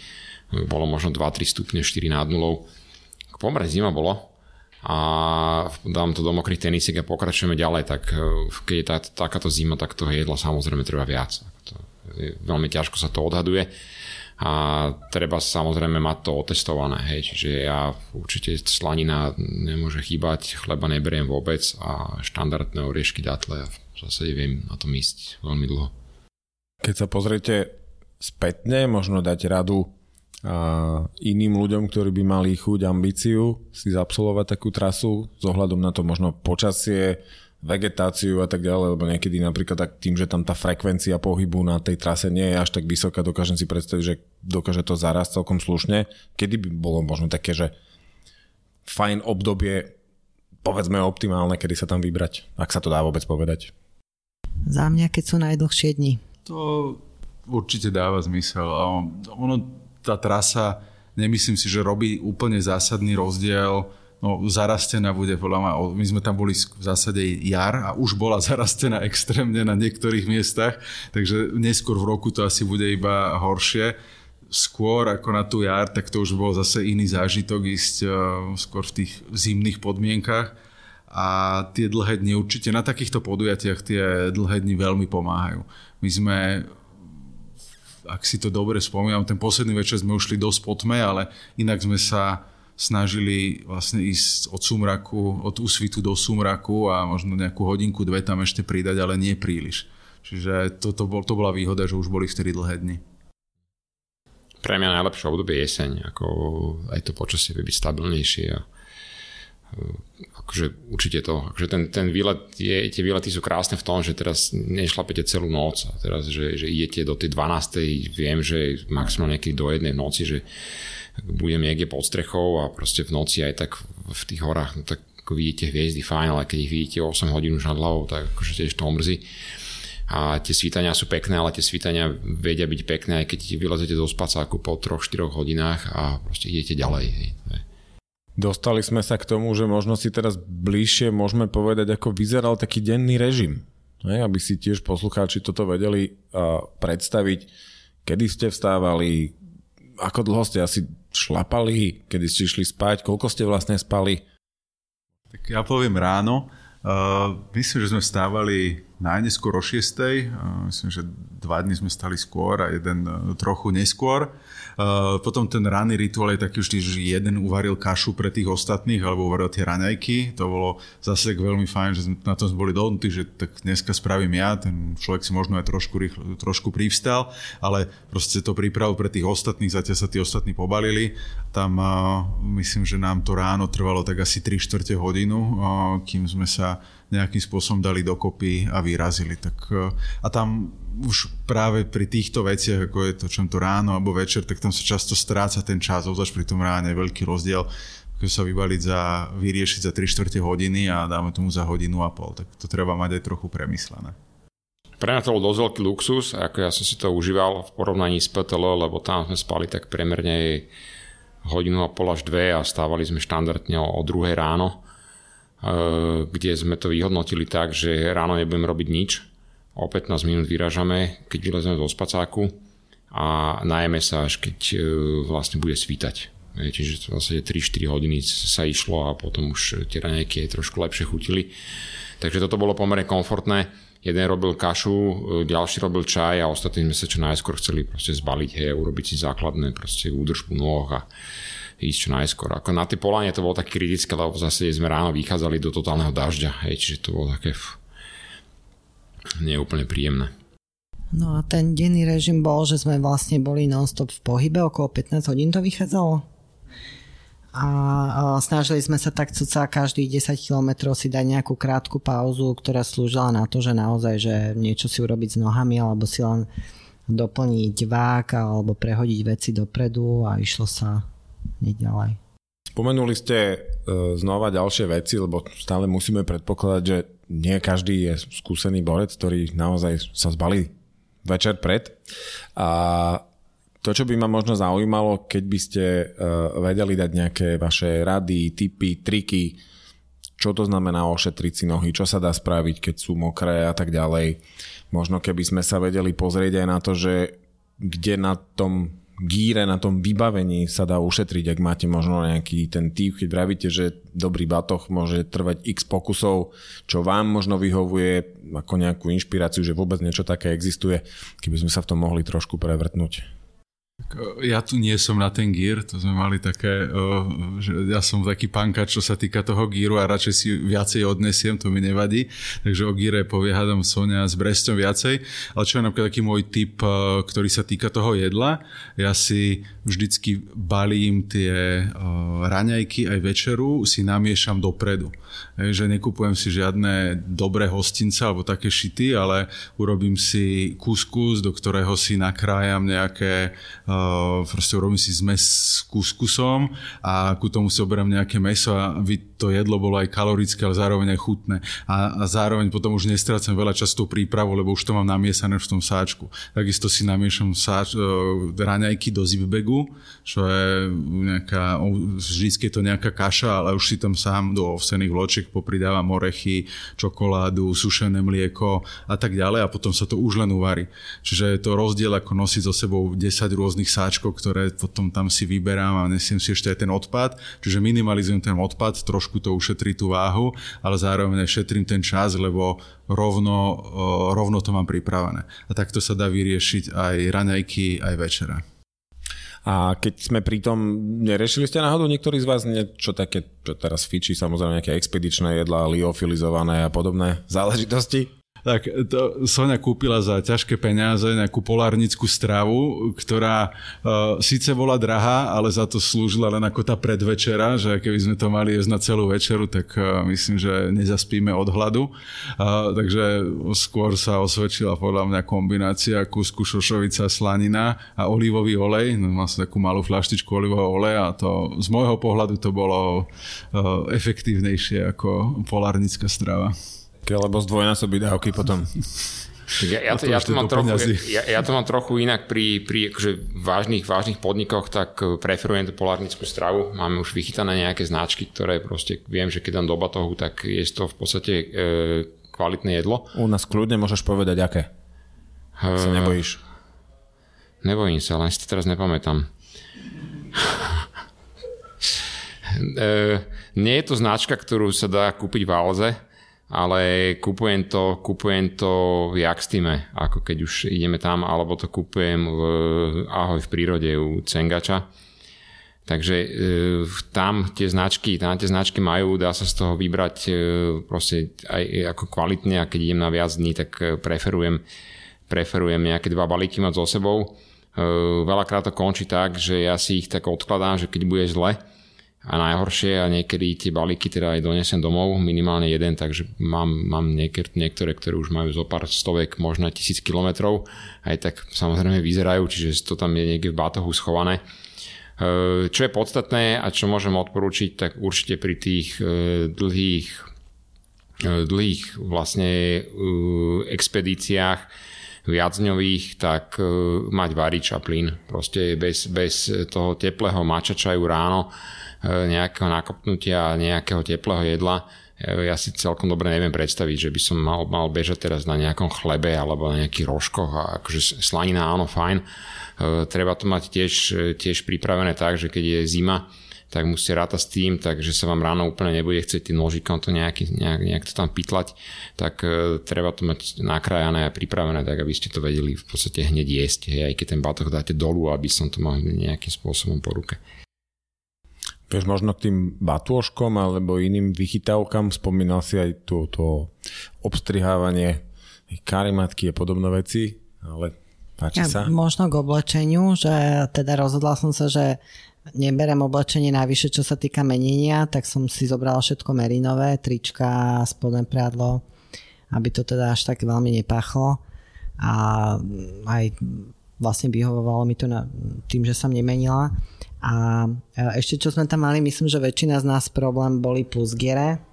Bolo možno 2-3 stupne, 4 nad nulou. Pomerne zima bolo. A dám to do mokrých tenisiek a pokračujeme ďalej, tak e, keď je tá, takáto zima, tak toho jedla samozrejme treba viac. To je, veľmi ťažko sa to odhaduje a treba samozrejme mať to otestované, hej, čiže ja určite slanina nemôže chýbať, chleba neberiem vôbec a štandardné oriešky, datle a v zásade viem na tom ísť veľmi dlho. Keď sa pozriete spätne, možno dať radu a iným ľuďom, ktorí by mali chuť, ambíciu si zabsolovať takú trasu s na to možno počasie, vegetáciu a tak ďalej, lebo niekedy napríklad tak tým, že tam tá frekvencia pohybu na tej trase nie je až tak vysoká, dokážem si predstaviť, že dokáže to zaraz celkom slušne. Kedy by bolo možno také, že fajn obdobie, povedzme optimálne, kedy sa tam vybrať, ak sa to dá vôbec povedať? Za mňa, keď sú najdlhšie dni. To určite dáva zmysel. Ono, tá trasa, nemyslím si, že robí úplne zásadný rozdiel no, zarastená bude podľa mňa, my sme tam boli v zásade jar a už bola zarastená extrémne na niektorých miestach, takže neskôr v roku to asi bude iba horšie. Skôr ako na tú jar, tak to už bol zase iný zážitok ísť uh, skôr v tých zimných podmienkach a tie dlhé dni určite na takýchto podujatiach tie dlhé dni veľmi pomáhajú. My sme ak si to dobre spomínam, ten posledný večer sme ušli dosť potme, ale inak sme sa snažili vlastne ísť od sumraku, od úsvitu do sumraku a možno nejakú hodinku, dve tam ešte pridať, ale nie príliš. Čiže to, to, bol, to bola výhoda, že už boli vtedy dlhé dny. Pre mňa najlepšie obdobie jeseň, ako aj to počasie by byť stabilnejšie a akože určite to, akože ten, ten výlet, je, tie výlety sú krásne v tom, že teraz nešlapete celú noc a teraz, že, že idete do tej 12. viem, že maximálne niekedy do jednej noci, že budem niekde pod strechou a proste v noci aj tak v tých horách, no tak ako vidíte hviezdy fajn, ale keď ich vidíte 8 hodín už nad hlavou, tak akože tiež to omrzí. A tie svítania sú pekné, ale tie svítania vedia byť pekné, aj keď vylezete do spacáku po 3-4 hodinách a proste idete ďalej. Dostali sme sa k tomu, že možno si teraz bližšie môžeme povedať, ako vyzeral taký denný režim. Hej, aby si tiež poslucháči toto vedeli uh, predstaviť, kedy ste vstávali, ako dlho ste asi šlapali, kedy ste išli spať, koľko ste vlastne spali? Tak ja poviem ráno. Uh, myslím, že sme vstávali najneskôr o 6. Uh, myslím, že dva dny sme stali skôr a jeden uh, trochu neskôr. Uh, potom ten ranný rituál je taký vždy, že jeden uvaril kašu pre tých ostatných alebo uvaril tie raňajky. To bolo zase veľmi fajn, že na tom sme boli dohodnutí, že tak dneska spravím ja. Ten človek si možno aj trošku, rýchlo, trošku privstal, ale proste to pripravil pre tých ostatných, zatiaľ sa tí ostatní pobalili. Tam uh, myslím, že nám to ráno trvalo tak asi 3 čtvrte hodinu, uh, kým sme sa nejakým spôsobom dali dokopy a vyrazili. Tak, a tam už práve pri týchto veciach, ako je to čom to ráno alebo večer, tak tam sa často stráca ten čas, obzvlášť pri tom ráne, veľký rozdiel, keď sa vybaliť za, vyriešiť za 3 čtvrte hodiny a dáme tomu za hodinu a pol, tak to treba mať aj trochu premyslené. Pre mňa to bol dosť veľký luxus, ako ja som si to užíval v porovnaní s PTL, lebo tam sme spali tak premerne hodinu a pol až dve a stávali sme štandardne o, druhej ráno, e, kde sme to vyhodnotili tak, že ráno nebudem robiť nič, o 15 minút vyražame, keď vylezeme zo spacáku a najeme sa až keď e, vlastne bude svítať. Čiže vlastne 3-4 hodiny sa išlo a potom už tie raňajky trošku lepšie chutili. Takže toto bolo pomerne komfortné. Jeden robil kašu, e, ďalší robil čaj a ostatní sme sa čo najskôr chceli proste zbaliť, hej, urobiť si základné proste údržbu nôh a ísť čo najskôr. Ako na tej polane to bolo také kritické, lebo zase sme ráno vychádzali do totálneho dažďa, hej, čiže to bolo také nie je úplne príjemné. No a ten denný režim bol, že sme vlastne boli non-stop v pohybe, okolo 15 hodín to vychádzalo. a snažili sme sa tak cca každých 10 km si dať nejakú krátku pauzu, ktorá slúžila na to, že naozaj, že niečo si urobiť s nohami alebo si len doplniť vák alebo prehodiť veci dopredu a išlo sa ďalej. Spomenuli ste e, znova ďalšie veci, lebo stále musíme predpokladať, že nie každý je skúsený borec, ktorý naozaj sa zbalí večer pred. A to, čo by ma možno zaujímalo, keď by ste uh, vedeli dať nejaké vaše rady, tipy, triky, čo to znamená ošetriť si nohy, čo sa dá spraviť, keď sú mokré a tak ďalej. Možno keby sme sa vedeli pozrieť aj na to, že kde na tom gíre, na tom vybavení sa dá ušetriť, ak máte možno nejaký ten tip, keď vravíte, že dobrý batoh môže trvať x pokusov, čo vám možno vyhovuje ako nejakú inšpiráciu, že vôbec niečo také existuje, keby sme sa v tom mohli trošku prevrtnúť. Ja tu nie som na ten gír, to sme mali také, že ja som taký pankač, čo sa týka toho gíru a radšej si viacej odnesiem, to mi nevadí. Takže o gíre povie hádam Sonia s Brestom viacej. Ale čo je napríklad taký môj tip, ktorý sa týka toho jedla, ja si vždycky balím tie raňajky aj večeru, si namiešam dopredu. Že nekupujem si žiadne dobré hostince alebo také šity, ale urobím si kuskus, do ktorého si nakrájam nejaké proste urobím si zmes s kuskusom a ku tomu si oberám nejaké meso a aby to jedlo bolo aj kalorické, ale zároveň aj chutné. A, a zároveň potom už nestrácam veľa času prípravu, lebo už to mám namiesané v tom sáčku. Takisto si namiešam sáč, uh, raňajky do zipbegu, čo je nejaká, vždycky je to nejaká kaša, ale už si tam sám do ovsených vločiek popridávam orechy, čokoládu, sušené mlieko a tak ďalej a potom sa to už len uvarí. Čiže je to rozdiel ako nosiť so sebou 10 rôznych rôznych sáčkov, ktoré potom tam si vyberám a nesiem si ešte aj ten odpad. Čiže minimalizujem ten odpad, trošku to ušetrí tú váhu, ale zároveň šetrím ten čas, lebo rovno, rovno to mám pripravené. A takto sa dá vyriešiť aj raňajky, aj večera. A keď sme pri tom, nerešili ste náhodou niektorí z vás niečo také, čo teraz fičí, samozrejme nejaké expedičné jedlá, liofilizované a podobné záležitosti? Tak to Sonia kúpila za ťažké peniaze nejakú polárnickú stravu, ktorá uh, síce bola drahá, ale za to slúžila len ako tá predvečera, že keby sme to mali jesť na celú večeru, tak uh, myslím, že nezaspíme od hladu. Uh, takže skôr sa osvedčila podľa mňa kombinácia kusku šošovica, slanina a olivový olej. No, mal som takú malú flaštičku olivového oleja a to z môjho pohľadu to bolo uh, efektívnejšie ako polárnická strava. Ke, lebo zdvojnásobí dávky potom. Ja, ja, to, ja, to mám trochu, ja, ja to mám trochu inak pri, pri akože vážnych, vážnych podnikoch, tak eh, preferujem tú polárnickú stravu. Máme už vychytané nejaké značky, ktoré proste viem, že keď dám do batohu, tak je to v podstate e, kvalitné jedlo. U nás kľudne môžeš povedať, aké. Uh, sa nebojíš. Nebojím sa, len si to teraz nepamätám. e, nie je to značka, ktorú sa dá kúpiť v Alze, ale kupujem to, kupujem to v Jakstime, ako keď už ideme tam, alebo to kupujem v Ahoj v prírode u Cengača. Takže e, tam tie značky, tam tie značky majú, dá sa z toho vybrať e, proste aj ako kvalitne a keď idem na viac dní, tak e, preferujem, preferujem nejaké dva balíky mať so sebou. E, veľakrát to končí tak, že ja si ich tak odkladám, že keď bude zle, a najhoršie a niekedy tie balíky teda aj donesem domov, minimálne jeden, takže mám, mám niektoré, niektoré, ktoré už majú zo pár stovek, možno tisíc kilometrov, aj tak samozrejme vyzerajú, čiže to tam je niekde v bátohu schované. E, čo je podstatné a čo môžem odporúčiť, tak určite pri tých e, dlhých, e, dlhých vlastne expedíciách viacňových, tak mať varič a plyn. Proste bez, bez toho teplého mačačaju ráno nejakého nakopnutia, nejakého teplého jedla, e, ja si celkom dobre neviem predstaviť, že by som mal, mal bežať teraz na nejakom chlebe alebo na nejakých rožkoch a akože slanina áno, fajn. E, treba to mať tiež, tiež pripravené tak, že keď je zima, tak musíte rátať s tým, takže sa vám ráno úplne nebude chcieť tým nožikom to nejaký, nejak, nejak to tam pitlať, tak e, treba to mať nakrájané a pripravené tak, aby ste to vedeli v podstate hneď jesť, hej, aj keď ten batoh dáte dolu, aby som to mal nejakým spôsobom po ruke. Vieš, možno k tým batôžkom alebo iným vychytávkam spomínal si aj to, to obstrihávanie karimatky a podobné veci, ale páči ja, sa. Možno k oblečeniu, že teda rozhodla som sa, že neberem oblečenie navyše, čo sa týka menenia, tak som si zobrala všetko merinové, trička, spodné prádlo, aby to teda až tak veľmi nepachlo. A aj vlastne vyhovovalo mi to na, tým, že som nemenila. A ešte čo sme tam mali, myslím, že väčšina z nás problém boli plusgiere.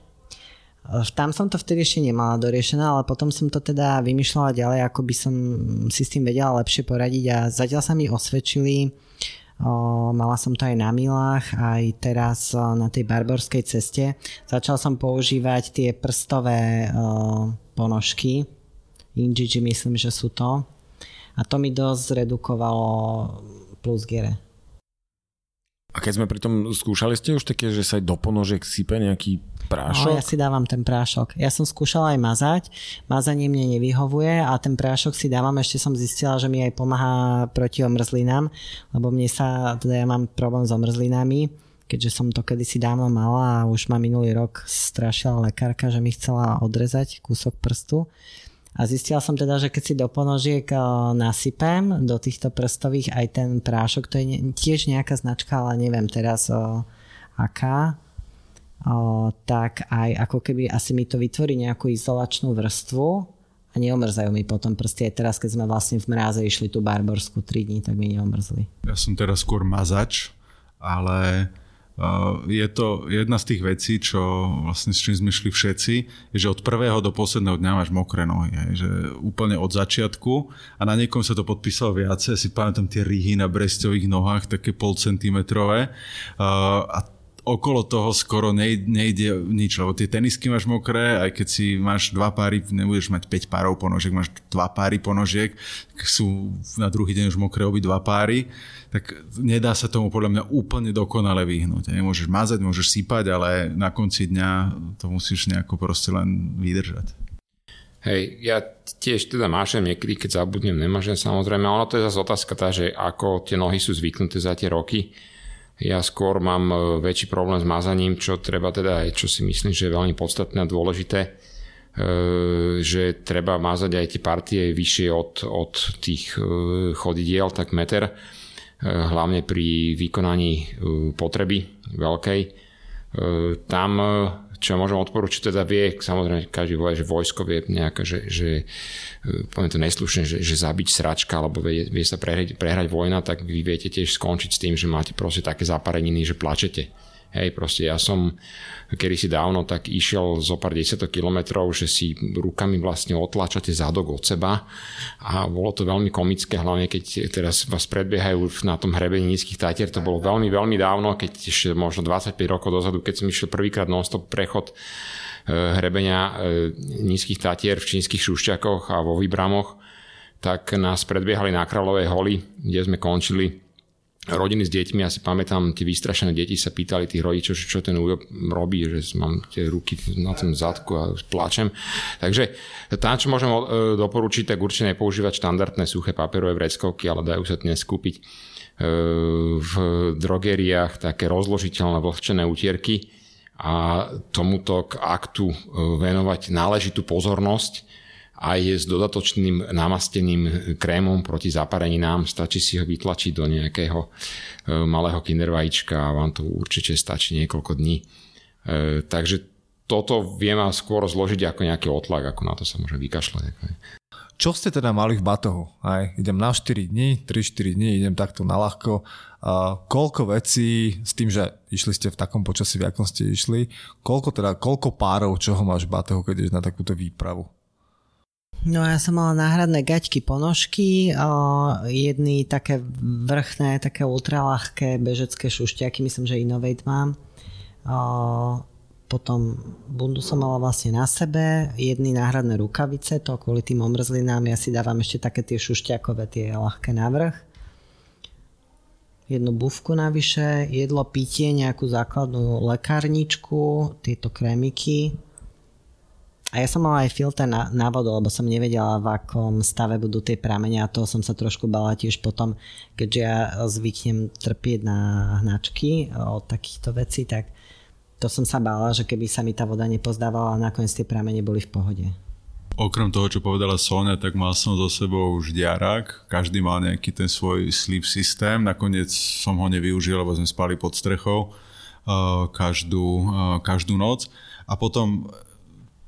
Tam som to vtedy ešte nemala doriešené, ale potom som to teda vymýšľala ďalej, ako by som si s tým vedela lepšie poradiť a zatiaľ sa mi osvedčili mala som to aj na milách, aj teraz na tej barborskej ceste. Začal som používať tie prstové ponožky, Injiji myslím, že sú to. A to mi dosť redukovalo plus gere. A keď sme pri tom, skúšali ste už také, že sa aj do ponožiek sype nejaký prášok? No, ja si dávam ten prášok. Ja som skúšala aj mazať, mazanie mne nevyhovuje a ten prášok si dávam, ešte som zistila, že mi aj pomáha proti omrzlinám, lebo mne sa, teda ja mám problém s omrzlinami, keďže som to kedysi dávno mala a už ma minulý rok strašila lekárka, že mi chcela odrezať kúsok prstu a zistila som teda, že keď si do ponožiek eh, nasypem do týchto prstových aj ten prášok, to je tiež nejaká značka, ale neviem teraz o, eh, aká, o, tak aj ako keby asi mi to vytvorí nejakú izolačnú vrstvu a neomrzajú mi potom prsty. Aj teraz, keď sme vlastne v mráze išli tú barborskú 3 dní, tak mi neomrzli. Ja som teraz skôr mazač, ale je to jedna z tých vecí, čo vlastne s čím sme šli všetci, je, že od prvého do posledného dňa máš mokré nohy. Je, že úplne od začiatku a na niekom sa to podpísalo viacej, si pamätám tie rýhy na bresťových nohách, také pol centimetrové a okolo toho skoro nejde, nejde nič, lebo tie tenisky máš mokré, aj keď si máš dva páry, nebudeš mať 5 párov ponožiek, máš dva páry ponožiek, sú na druhý deň už mokré obi dva páry, tak nedá sa tomu podľa mňa úplne dokonale vyhnúť. Môžeš mazať, môžeš sypať, ale na konci dňa to musíš nejako proste len vydržať. Hej, ja tiež teda mášem niekedy, keď zabudnem, nemažem samozrejme, ale ono to je zase otázka tá, že ako tie nohy sú zvyknuté za tie roky ja skôr mám e, väčší problém s mazaním, čo treba teda čo si myslím, že je veľmi podstatné a dôležité, e, že treba mazať aj tie partie vyššie od, od tých e, chodidiel, tak meter, hlavne pri vykonaní potreby veľkej. Tam čo môžem odporučiť, teda vie, samozrejme každý povie, že vojsko vie nejaká, že, že e, poviem to neslušne, že, že zabiť sračka, alebo vie, vie sa prehrať, prehrať vojna, tak vy viete tiež skončiť s tým, že máte proste také zapareniny, že plačete Hej, proste ja som kedy si dávno tak išiel zo pár desiatok kilometrov, že si rukami vlastne otláčate zadok od seba a bolo to veľmi komické, hlavne keď teraz vás predbiehajú na tom hrebení nízkych tatier, to bolo veľmi, veľmi dávno, keď ešte možno 25 rokov dozadu, keď som išiel prvýkrát non-stop prechod e, hrebenia e, nízkych tatier v čínskych šušťakoch a vo Vybramoch, tak nás predbiehali na Kráľovej holi, kde sme končili rodiny s deťmi, ja si pamätám, tie vystrašené deti sa pýtali tých rodičov, čo ten Ujo robí, že mám tie ruky na tom zadku a plačem. Takže tam, čo môžem e, doporučiť, tak určite nepoužívať štandardné suché papierové vreckovky, ale dajú sa dnes kúpiť e, v drogeriách také rozložiteľné vlhčené utierky a tomuto k aktu e, venovať náležitú pozornosť aj s dodatočným namasteným krémom proti zapareninám. Stačí si ho vytlačiť do nejakého e, malého kindervajíčka a vám to určite stačí niekoľko dní. E, takže toto viem skôr zložiť ako nejaký otlak, ako na to sa môže vykašľať. Čo ste teda mali v batohu? Aj, idem na 4 dní, 3-4 dní, idem takto na ľahko. A koľko vecí, s tým, že išli ste v takom počasí, v akom ste išli, koľko teda, koľko párov, čoho máš v batohu, keď ideš na takúto výpravu? No ja som mala náhradné gaťky, ponožky, jedny také vrchné, také ultralahké bežecké šušťaky, myslím, že Innovate mám. Potom bundu som mala vlastne na sebe, jedny náhradné rukavice, to kvôli tým omrzlinám, ja si dávam ešte také tie šušťakové, tie ľahké navrh. Jednu bufku navyše, jedlo, pitie, nejakú základnú lekárničku, tieto krémiky, a ja som mala aj filter na, na vodu, lebo som nevedela, v akom stave budú tie pramene a toho som sa trošku bala tiež potom, keďže ja zvyknem trpieť na hnačky od takýchto vecí, tak to som sa bála, že keby sa mi tá voda nepozdávala a nakoniec tie pramene boli v pohode. Okrem toho, čo povedala Sonia, tak mal som so sebou už diarak. Každý mal nejaký ten svoj sleep systém. Nakoniec som ho nevyužil, lebo sme spali pod strechou uh, každú, uh, každú noc. A potom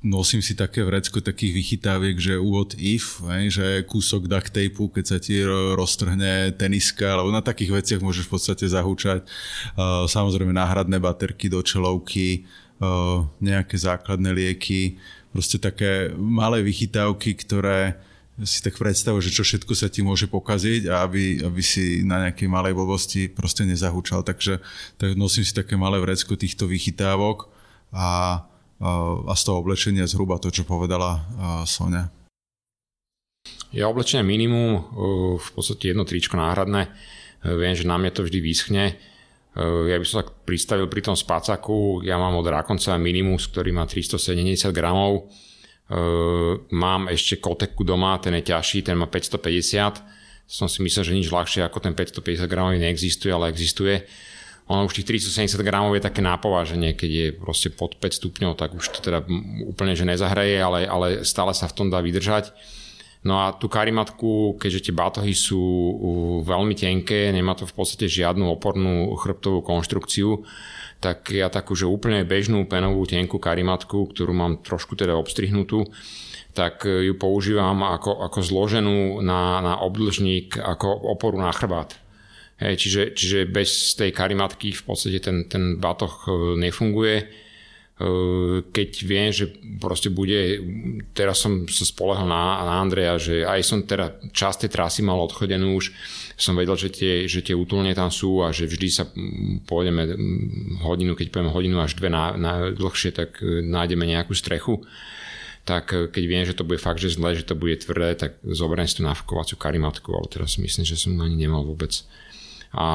nosím si také vrecko takých vychytáviek, že what if, že kúsok duct tapeu, keď sa ti roztrhne teniska, alebo na takých veciach môžeš v podstate zahúčať. Uh, samozrejme náhradné baterky do čelovky, nejaké základné lieky, proste také malé vychytávky, ktoré si tak predstavujú, že čo všetko sa ti môže pokaziť a aby, aby si na nejakej malej blbosti proste nezahúčal. Takže tak nosím si také malé vrecko týchto vychytávok a, a z toho oblečenia zhruba to, čo povedala Sonia. Ja oblečenie minimum, v podstate jedno tričko náhradné. Viem, že na mňa to vždy vyschne Eh, ja by som sa pristavil pri tom spácaku, ja mám od Rakonca Minimus, ktorý má 370 gramov. Mám ešte koteku doma, ten je ťažší, ten má 550. Som si myslel, že nič ľahšie ako ten 550 gramový neexistuje, ale existuje. Ono už tých 370 gramov je také nápováženie, keď je proste pod 5 stupňov, tak už to teda úplne že nezahraje, ale, ale stále sa v tom dá vydržať. No a tú karimatku, keďže tie batohy sú veľmi tenké, nemá to v podstate žiadnu opornú chrbtovú konštrukciu, tak ja takú, že úplne bežnú penovú tenkú karimatku, ktorú mám trošku teda obstrihnutú, tak ju používam ako, ako zloženú na, na obdĺžnik, ako oporu na chrbát. Hej, čiže, čiže bez tej karimatky v podstate ten, ten batoh e, nefunguje Eh, keď viem, že proste bude, teraz som sa spolehal na, na Andreja, že aj som teda časť tej trasy mal odchodenú už, som vedel, že tie, že tie útulne tam sú a že vždy sa pôjdeme hodinu, keď poviem hodinu až dve na, na dlhšie, tak eh, nájdeme nejakú strechu tak keď viem, že to bude fakt, že zle, že to bude tvrdé, tak zoberiem si tú nafkovaciu karimatku, ale teraz myslím, že som ani nemal vôbec. A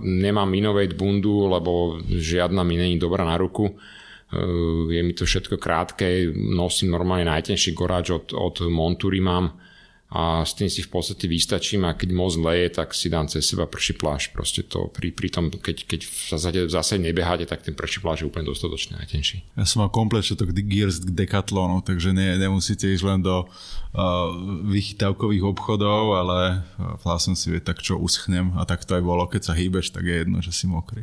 nemám Innovate bundu, lebo žiadna mi není dobrá na ruku. Eh, je mi to všetko krátke, nosím normálne najtenší goráč od, od Montury mám a s tým si v podstate vystačím a keď moc leje, tak si dám cez seba prší pláž. Proste to pri, pri tom, keď, keď v zásade, v zásade nebeháte, tak ten prší pláž je úplne dostatočne najtenší. Ja som mal komplet všetok Gears Decathlonu, takže nie, nemusíte ísť len do uh, vychytávkových obchodov, ale uh, vlastne si vie tak, čo uschnem a tak to aj bolo, keď sa hýbeš, tak je jedno, že si mokrý.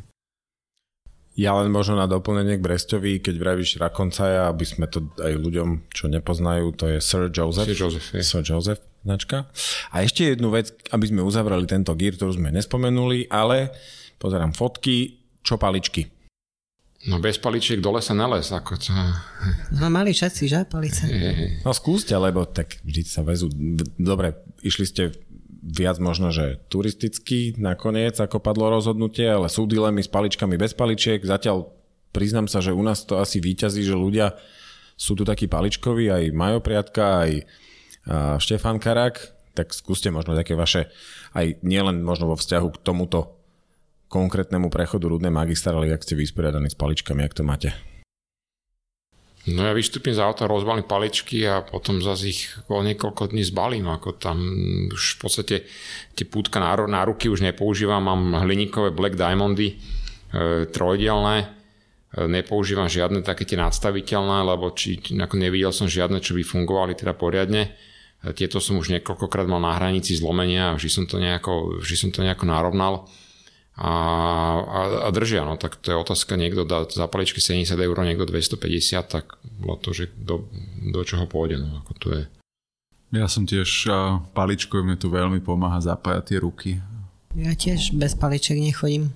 Ja len možno na doplnenie k Brestovi, keď vravíš Rakoncaja, aby sme to aj ľuďom, čo nepoznajú, to je Sir Joseph. Sir Joseph, je. Sir Joseph značka. A ešte jednu vec, aby sme uzavreli tento gír, ktorú sme nespomenuli, ale pozerám fotky, čo paličky. No bez paličiek dole sa nales. Ako to... No mali všetci, že, palice? No skúste, lebo tak vždy sa vezú. Dobre, išli ste viac možno, že turisticky nakoniec, ako padlo rozhodnutie, ale sú dilemy s paličkami bez paličiek. Zatiaľ priznám sa, že u nás to asi výťazí, že ľudia sú tu takí paličkoví, aj Majo Priatka, aj Štefan Karak, tak skúste možno také vaše, aj nielen možno vo vzťahu k tomuto konkrétnemu prechodu rudnej magistrály, ak ste vysporiadaní s paličkami, ak to máte. No ja vystúpim z auta, rozbalím paličky a potom zase ich o niekoľko dní zbalím, ako tam už v podstate tie pútka na, na ruky už nepoužívam, mám hliníkové Black Diamondy, e, trojdielné, e, nepoužívam žiadne také tie nadstaviteľné, lebo či, ako nevidel som žiadne, čo by fungovali teda poriadne. Tieto som už niekoľkokrát mal na hranici zlomenia a vždy som to nejako, vždy som to nejako narovnal a, a, a držia. No tak to je otázka, niekto dá za paličky 70 eur, niekto 250, tak bolo to, že do, do čoho pôjde. No, ako to je. Ja som tiež paličkou, mne tu veľmi pomáha zapájať tie ruky. Ja tiež bez paliček nechodím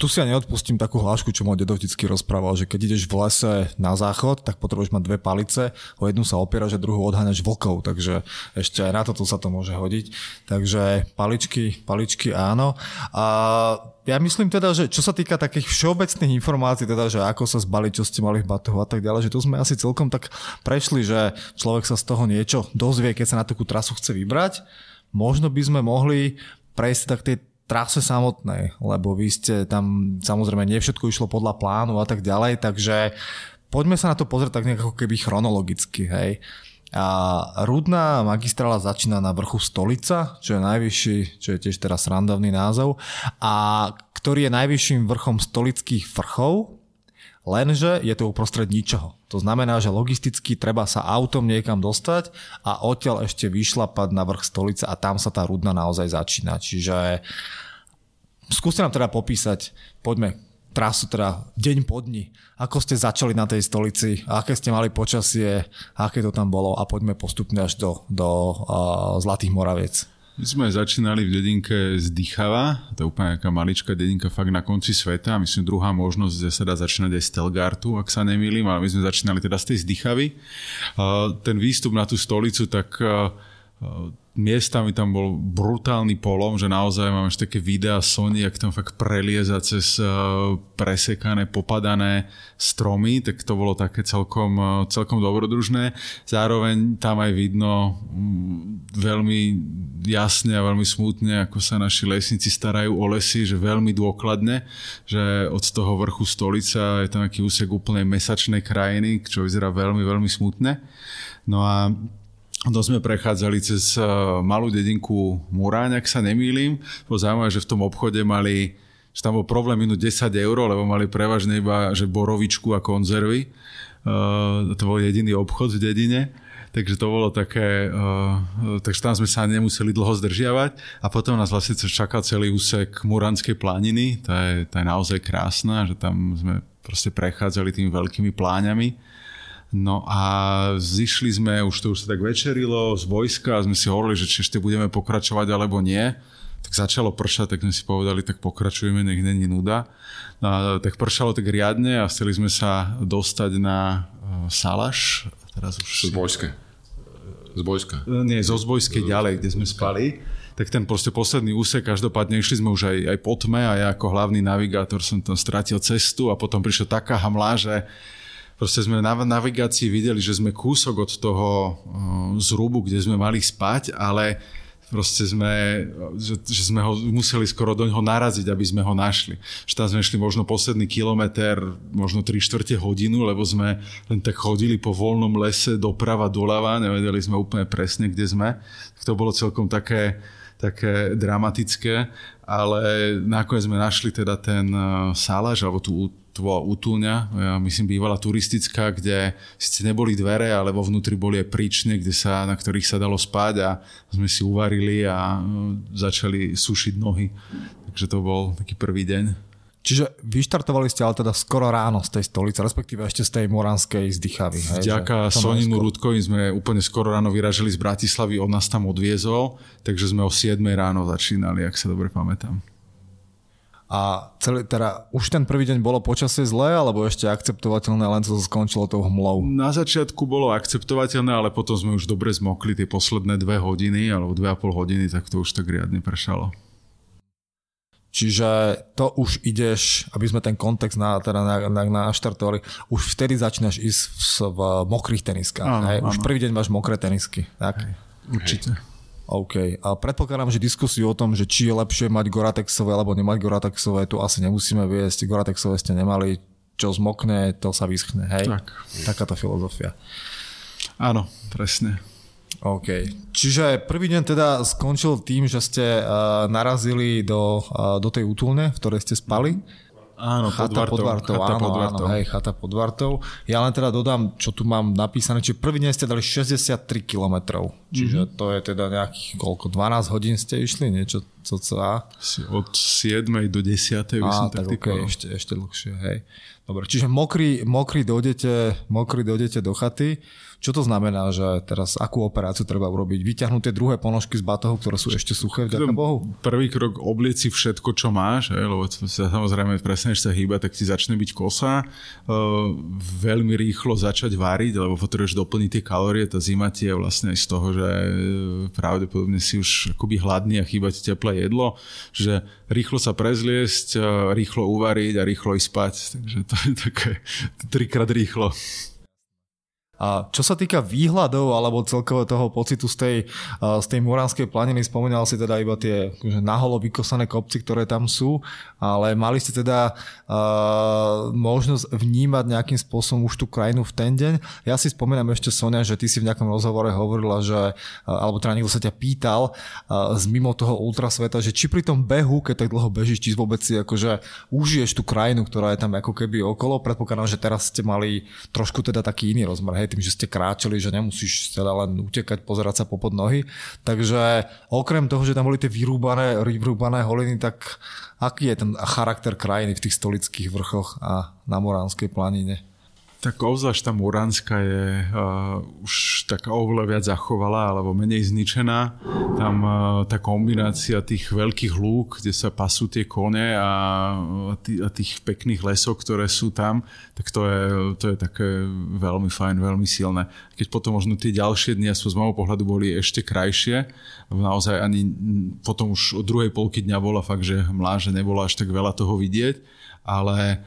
tu si ja neodpustím takú hlášku, čo môj dedo vždycky rozprával, že keď ideš v lese na záchod, tak potrebuješ mať dve palice, o jednu sa opieraš a druhú odháňaš vlkov, takže ešte aj na toto sa to môže hodiť. Takže paličky, paličky áno. A ja myslím teda, že čo sa týka takých všeobecných informácií, teda, že ako sa zbaliť, čo ste mali v batohu a tak ďalej, že tu sme asi celkom tak prešli, že človek sa z toho niečo dozvie, keď sa na takú trasu chce vybrať. Možno by sme mohli prejsť tak tej trase samotnej, lebo vy ste tam, samozrejme, nie išlo podľa plánu a tak ďalej, takže poďme sa na to pozrieť tak nejako keby chronologicky, hej. A rudná magistrála začína na vrchu Stolica, čo je najvyšší, čo je tiež teraz randovný názov, a ktorý je najvyšším vrchom stolických vrchov Lenže je to uprostred ničoho. To znamená, že logisticky treba sa autom niekam dostať a odtiaľ ešte vyšlapať na vrch stolice a tam sa tá rudna naozaj začína. Čiže skúste nám teda popísať, poďme, trasu teda deň po dni. Ako ste začali na tej stolici, aké ste mali počasie, aké to tam bolo a poďme postupne až do, do uh, Zlatých Moraviec. My sme začínali v dedinke z Dychava, to je úplne nejaká maličká dedinka fakt na konci sveta. Myslím, druhá možnosť, že sa dá začínať aj z Telgartu, ak sa nemýlim, ale my sme začínali teda z tej Zdychavy. Ten výstup na tú stolicu, tak miestami tam bol brutálny polom, že naozaj mám ešte také videá Sony, jak tam fakt prelieza cez uh, presekané, popadané stromy, tak to bolo také celkom, uh, celkom dobrodružné. Zároveň tam aj vidno um, veľmi jasne a veľmi smutne, ako sa naši lesníci starajú o lesy, že veľmi dôkladne, že od toho vrchu stolica je tam taký úsek úplnej mesačnej krajiny, čo vyzerá veľmi, veľmi smutne. No a to sme prechádzali cez eh, malú dedinku Muráň, ak sa nemýlim. Bolo zaujímavé, že v tom obchode mali, že tam bol problém minúť 10 eur, lebo mali prevažne iba že borovičku a konzervy. Uh, to bol jediný obchod v dedine. Takže to bolo také, uh, takže tam sme sa nemuseli dlho zdržiavať a potom nás vlastne čakal celý úsek Muranskej planiny, tá je, tá je naozaj krásna, že tam sme proste prechádzali tými veľkými pláňami No a zišli sme, už to už sa tak večerilo z vojska a sme si hovorili, že či ešte budeme pokračovať alebo nie. Tak začalo pršať, tak sme si povedali, tak pokračujeme, nech není nuda. No a tak pršalo tak riadne a chceli sme sa dostať na uh, Salaš. Teraz už... Z vojska. Z vojska. Nie, zo Zbojskej ďalej, kde sme spali tak ten proste posledný úsek, každopádne išli sme už aj, aj po tme a ja ako hlavný navigátor som tam stratil cestu a potom prišla taká hamla, že proste sme na navigácii videli, že sme kúsok od toho uh, zrubu, kde sme mali spať, ale proste sme, že, že sme ho museli skoro do ňoho naraziť, aby sme ho našli. Že tam sme šli možno posledný kilometr, možno 3 čtvrte hodinu, lebo sme len tak chodili po voľnom lese doprava, doľava, nevedeli sme úplne presne, kde sme. Tak to bolo celkom také, také dramatické, ale nakoniec sme našli teda ten uh, sálaž, alebo tú to bola útulňa, ja myslím bývala turistická, kde síce neboli dvere, ale vo vnútri boli aj príčne, kde sa, na ktorých sa dalo spať a sme si uvarili a no, začali sušiť nohy. Takže to bol taký prvý deň. Čiže vyštartovali ste ale teda skoro ráno z tej stolice, respektíve ešte z tej moranskej zdychavy. Vďaka Soninu Rudkovi sme úplne skoro ráno vyražili z Bratislavy, on nás tam odviezol, takže sme o 7 ráno začínali, ak sa dobre pamätám. A celý, teda už ten prvý deň bolo počasie zlé, alebo ešte akceptovateľné, len to skončilo tou hmlou? Na začiatku bolo akceptovateľné, ale potom sme už dobre zmokli tie posledné dve hodiny, alebo dve a pol hodiny, tak to už tak riadne pršalo. Čiže to už ideš, aby sme ten kontext na, teda na, na, na naštartovali, už vtedy začínaš ísť v, v mokrých teniskách. Áno, hej? Áno. Už prvý deň máš mokré tenisky. Tak? Hej, určite. Hej. OK. A predpokladám, že diskusiu o tom, že či je lepšie mať Goratexové alebo nemať Goratexové, tu asi nemusíme viesť. Goratexové ste nemali, čo zmokne, to sa vyschne. Hej? Tak. Takáto filozofia. Áno, presne. OK. Čiže prvý deň teda skončil tým, že ste uh, narazili do, uh, do tej útulne, v ktorej ste spali. Mm Áno, chata pod Vartou. Chata áno, pod Vartou. Áno, hej, chata pod Vartou. Ja len teda dodám, čo tu mám napísané, čiže prvý deň ste dali 63 km. Čiže mm-hmm. to je teda nejakých koľko, 12 hodín ste išli, niečo cca? Od 7 do 10. Á, tak, tak okay, ešte, ešte dlhšie, hej. Dobre, čiže mokrý, mokrý, dojdete, mokrý dojdete do chaty. Čo to znamená, že teraz akú operáciu treba urobiť? Vyťahnuť tie druhé ponožky z batohu, ktoré sú ešte suché, vďaka Bohu? Prvý krok oblieci všetko, čo máš, lebo sa samozrejme presne, sa hýba, tak ti začne byť kosa. Uh, veľmi rýchlo začať váriť, lebo potrebuješ doplniť tie kalórie. Tá zima ti je vlastne aj z toho, že e, pravdepodobne si už akoby hladný a chýba ti teplé jedlo. Že rýchlo sa prezliesť, e, rýchlo uvariť a rýchlo ísť spať. Takže to je také trikrát rýchlo. A čo sa týka výhľadov alebo celkového toho pocitu z tej, z tej Muránskej planiny, spomínal si teda iba tie naholo vykosané kopci, ktoré tam sú, ale mali ste teda uh, možnosť vnímať nejakým spôsobom už tú krajinu v ten deň. Ja si spomínam ešte, Sonia, že ty si v nejakom rozhovore hovorila, že, alebo teda niekto sa ťa pýtal uh, z mimo toho ultrasveta, že či pri tom behu, keď tak dlho bežíš, či vôbec si akože užiješ tú krajinu, ktorá je tam ako keby okolo. Predpokladám, že teraz ste mali trošku teda taký iný rozmer, hej, tým, že ste kráčali, že nemusíš teda len utekať, pozerať sa popod nohy. Takže okrem toho, že tam boli tie vyrúbané, vyrúbané holiny, tak aký je ten charakter krajiny v tých stolických vrchoch a na Moránskej planine? Tak obzvlášť tá Muránska je uh, už taká oveľa viac zachovalá alebo menej zničená. Tam uh, tá kombinácia tých veľkých lúk, kde sa pasú tie kone a, a tých pekných lesov, ktoré sú tam, tak to je, to je také veľmi fajn, veľmi silné. Keď potom možno tie ďalšie dni, aspoň z môjho pohľadu, boli ešte krajšie, naozaj ani potom už od druhej polky dňa bola fakt, že hmlá, že nebolo až tak veľa toho vidieť, ale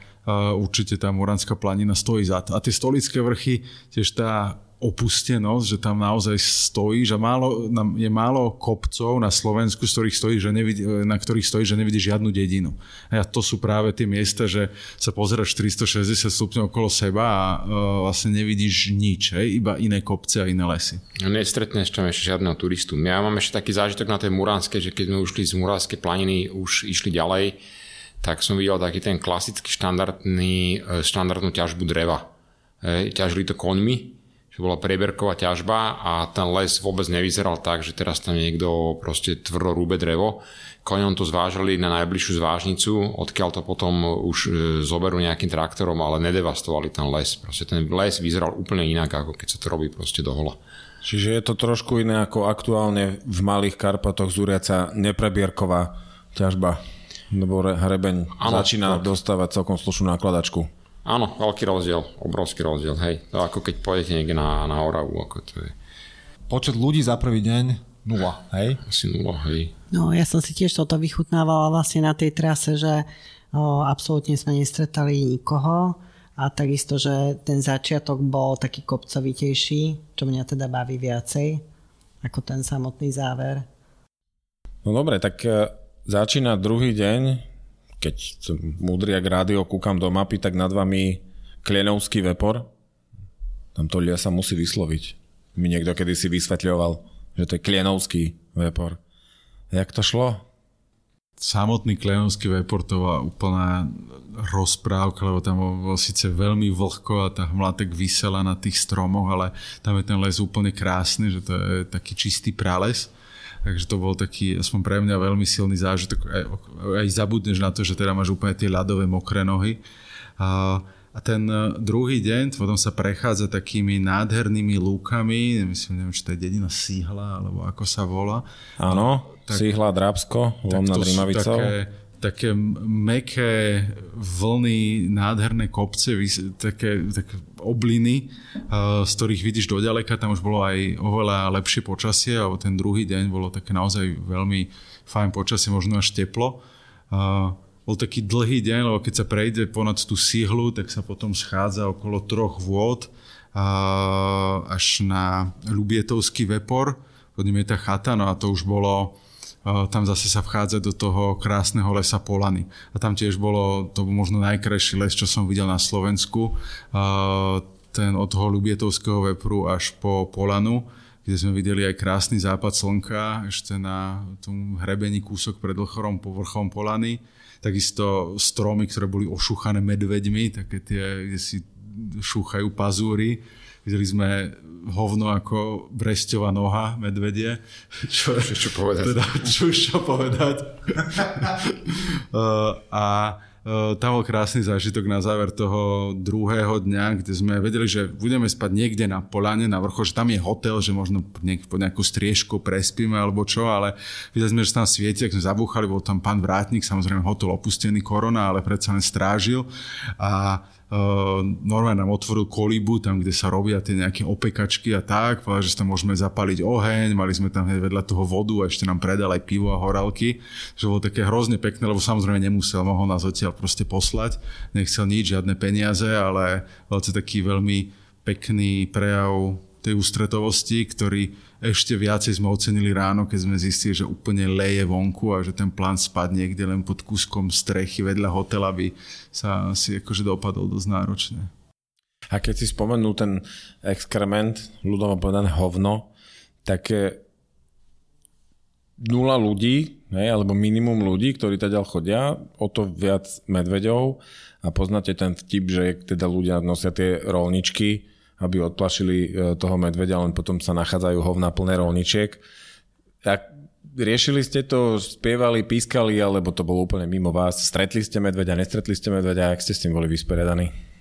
určite tá Muránska planina stojí za to. A tie stolické vrchy, tiež tá opustenosť, že tam naozaj stojí, že málo, je málo kopcov na Slovensku, z ktorých stojí, že nevidí, na ktorých stojí, že nevidí žiadnu dedinu. A to sú práve tie miesta, že sa pozeráš 360 stupňov okolo seba a uh, vlastne nevidíš nič, hej? iba iné kopce a iné lesy. No, nestretneš tam ešte žiadneho turistu. Ja mám ešte taký zážitok na tej Muránskej, že keď sme ušli z Muránskej planiny, už išli ďalej, tak som videl taký ten klasický štandardný, e, štandardnú ťažbu dreva. Ťažili to koňmi, že bola prieberková ťažba a ten les vôbec nevyzeral tak, že teraz tam niekto proste tvrdo rúbe drevo. Koňom to zvážali na najbližšiu zvážnicu, odkiaľ to potom už e, zoberú nejakým traktorom, ale nedevastovali ten les. Proste ten les vyzeral úplne inak, ako keď sa to robí proste do hola. Čiže je to trošku iné ako aktuálne v Malých Karpatoch zúriaca neprebierková ťažba lebo hrebeň ano, začína tak. dostávať celkom slušnú nakladačku. Áno, veľký rozdiel, obrovský rozdiel, hej. To ako keď pôjdete niekde na, na Oravu, ako to je. Počet ľudí za prvý deň nula, hej? Asi nula, hej. No ja som si tiež toto vychutnávala vlastne na tej trase, že o, absolútne sme nestretali nikoho a takisto, že ten začiatok bol taký kopcovitejší, čo mňa teda baví viacej ako ten samotný záver. No dobre, tak e, Začína druhý deň, keď jak rádio, kúkam do mapy, tak nad vami Klienovský vepor. Tam to ľudia sa musí vysloviť. Mi niekto kedy si vysvetľoval, že to je Klienovský vepor. Jak to šlo? Samotný Klienovský vepor to bola úplná rozprávka, lebo tam bolo síce veľmi vlhko a tá hmla vysela na tých stromoch, ale tam je ten les úplne krásny, že to je taký čistý prales Takže to bol taký, aspoň pre mňa, veľmi silný zážitok. Aj, aj zabudneš na to, že teda máš úplne tie ľadové mokré nohy. A, a ten e, druhý deň potom sa prechádza takými nádhernými lúkami, myslím, neviem, či to je dedina Síhla, alebo ako sa volá. Áno, tak, Síhla, Drábsko, Lom nad. Také, také meké vlny, nádherné kopce, také, také obliny, z ktorých vidíš do ďaleka. Tam už bolo aj oveľa lepšie počasie, alebo ten druhý deň bolo také naozaj veľmi fajn počasie, možno až teplo. Bol taký dlhý deň, lebo keď sa prejde ponad tú síhlu, tak sa potom schádza okolo troch vôd až na Ľubietovský vepor, pod ním je tá chata, no a to už bolo tam zase sa vchádza do toho krásneho lesa Polany. A tam tiež bolo to možno najkrajší les, čo som videl na Slovensku. Ten od toho Lubietovského vepru až po Polanu, kde sme videli aj krásny západ slnka, ešte na tom hrebení kúsok pred vrchom, povrchom Polany. Takisto stromy, ktoré boli ošúchané medveďmi, také tie, kde si šúchajú pazúry. Videli sme hovno ako bresťová noha medvedie. Čo, čo, povedať? Teda, čo, čo povedať. uh, a uh, tam bol krásny zážitok na záver toho druhého dňa, kde sme vedeli, že budeme spať niekde na polane, na vrchu, že tam je hotel, že možno niek- pod nejakú striežku prespíme alebo čo, ale videli sme, že tam svieti, ak sme zabúchali, bol tam pán Vrátnik, samozrejme hotel opustený korona, ale predsa len strážil a normálne nám otvoril kolíbu, tam, kde sa robia tie nejaké opekačky a tak, povedal, že tam môžeme zapaliť oheň, mali sme tam vedľa toho vodu a ešte nám predal aj pivo a horálky, že bolo také hrozne pekné, lebo samozrejme nemusel, mohol nás odtiaľ proste poslať, nechcel nič, žiadne peniaze, ale to taký veľmi pekný prejav tej ústretovosti, ktorý ešte viacej sme ocenili ráno, keď sme zistili, že úplne leje vonku a že ten plán spadne niekde len pod kúskom strechy vedľa hotela by sa si akože dopadol dosť náročne. A keď si spomenul ten exkrement, ľudovo povedané hovno, tak nula ľudí, ne, alebo minimum ľudí, ktorí teda chodia, o to viac medveďov a poznáte ten vtip, že teda ľudia nosia tie rolničky, aby odplašili e, toho medveďa, len potom sa nachádzajú hovna plné rolničiek. Tak riešili ste to, spievali, pískali, alebo to bolo úplne mimo vás? Stretli ste medveďa, nestretli ste medveďa, ak ste s tým boli vysporiadaní?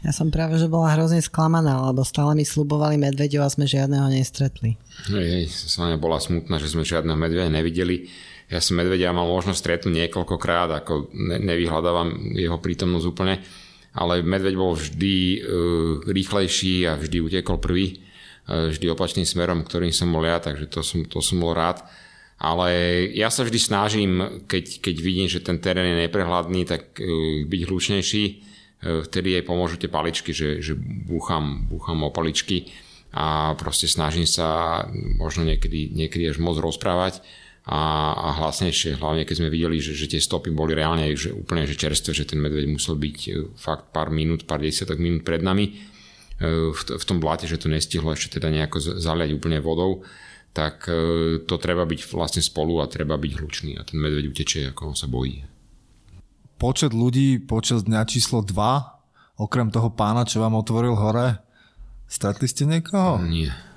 Ja som práve, že bola hrozne sklamaná, lebo stále mi slubovali medveďov a sme žiadneho nestretli. Hej, hej, sa bola smutná, že sme žiadneho medveďa nevideli. Ja som medveďa mal možnosť stretnúť niekoľkokrát, ako ne, nevyhľadávam jeho prítomnosť úplne ale medveď bol vždy uh, rýchlejší a vždy utekol prvý, uh, vždy opačným smerom, ktorým som bol ja, takže to som, to som bol rád. Ale ja sa vždy snažím, keď, keď vidím, že ten terén je neprehľadný, tak uh, byť hlučnejší. Vtedy aj pomôžu tie paličky, že, že búcham, búcham o paličky a proste snažím sa možno niekedy, niekedy až moc rozprávať a, a hlasnejšie, hlavne keď sme videli, že, že tie stopy boli reálne že úplne že čerstvé, že ten medveď musel byť e, fakt pár minút, pár desiatok minút pred nami e, v, v tom blate, že to nestihlo ešte teda nejako zaliať úplne vodou, tak e, to treba byť vlastne spolu a treba byť hlučný a ten medveď utečie, ako on sa bojí. Počet ľudí počas dňa číslo 2, okrem toho pána, čo vám otvoril hore, stretli ste niekoho? Nie.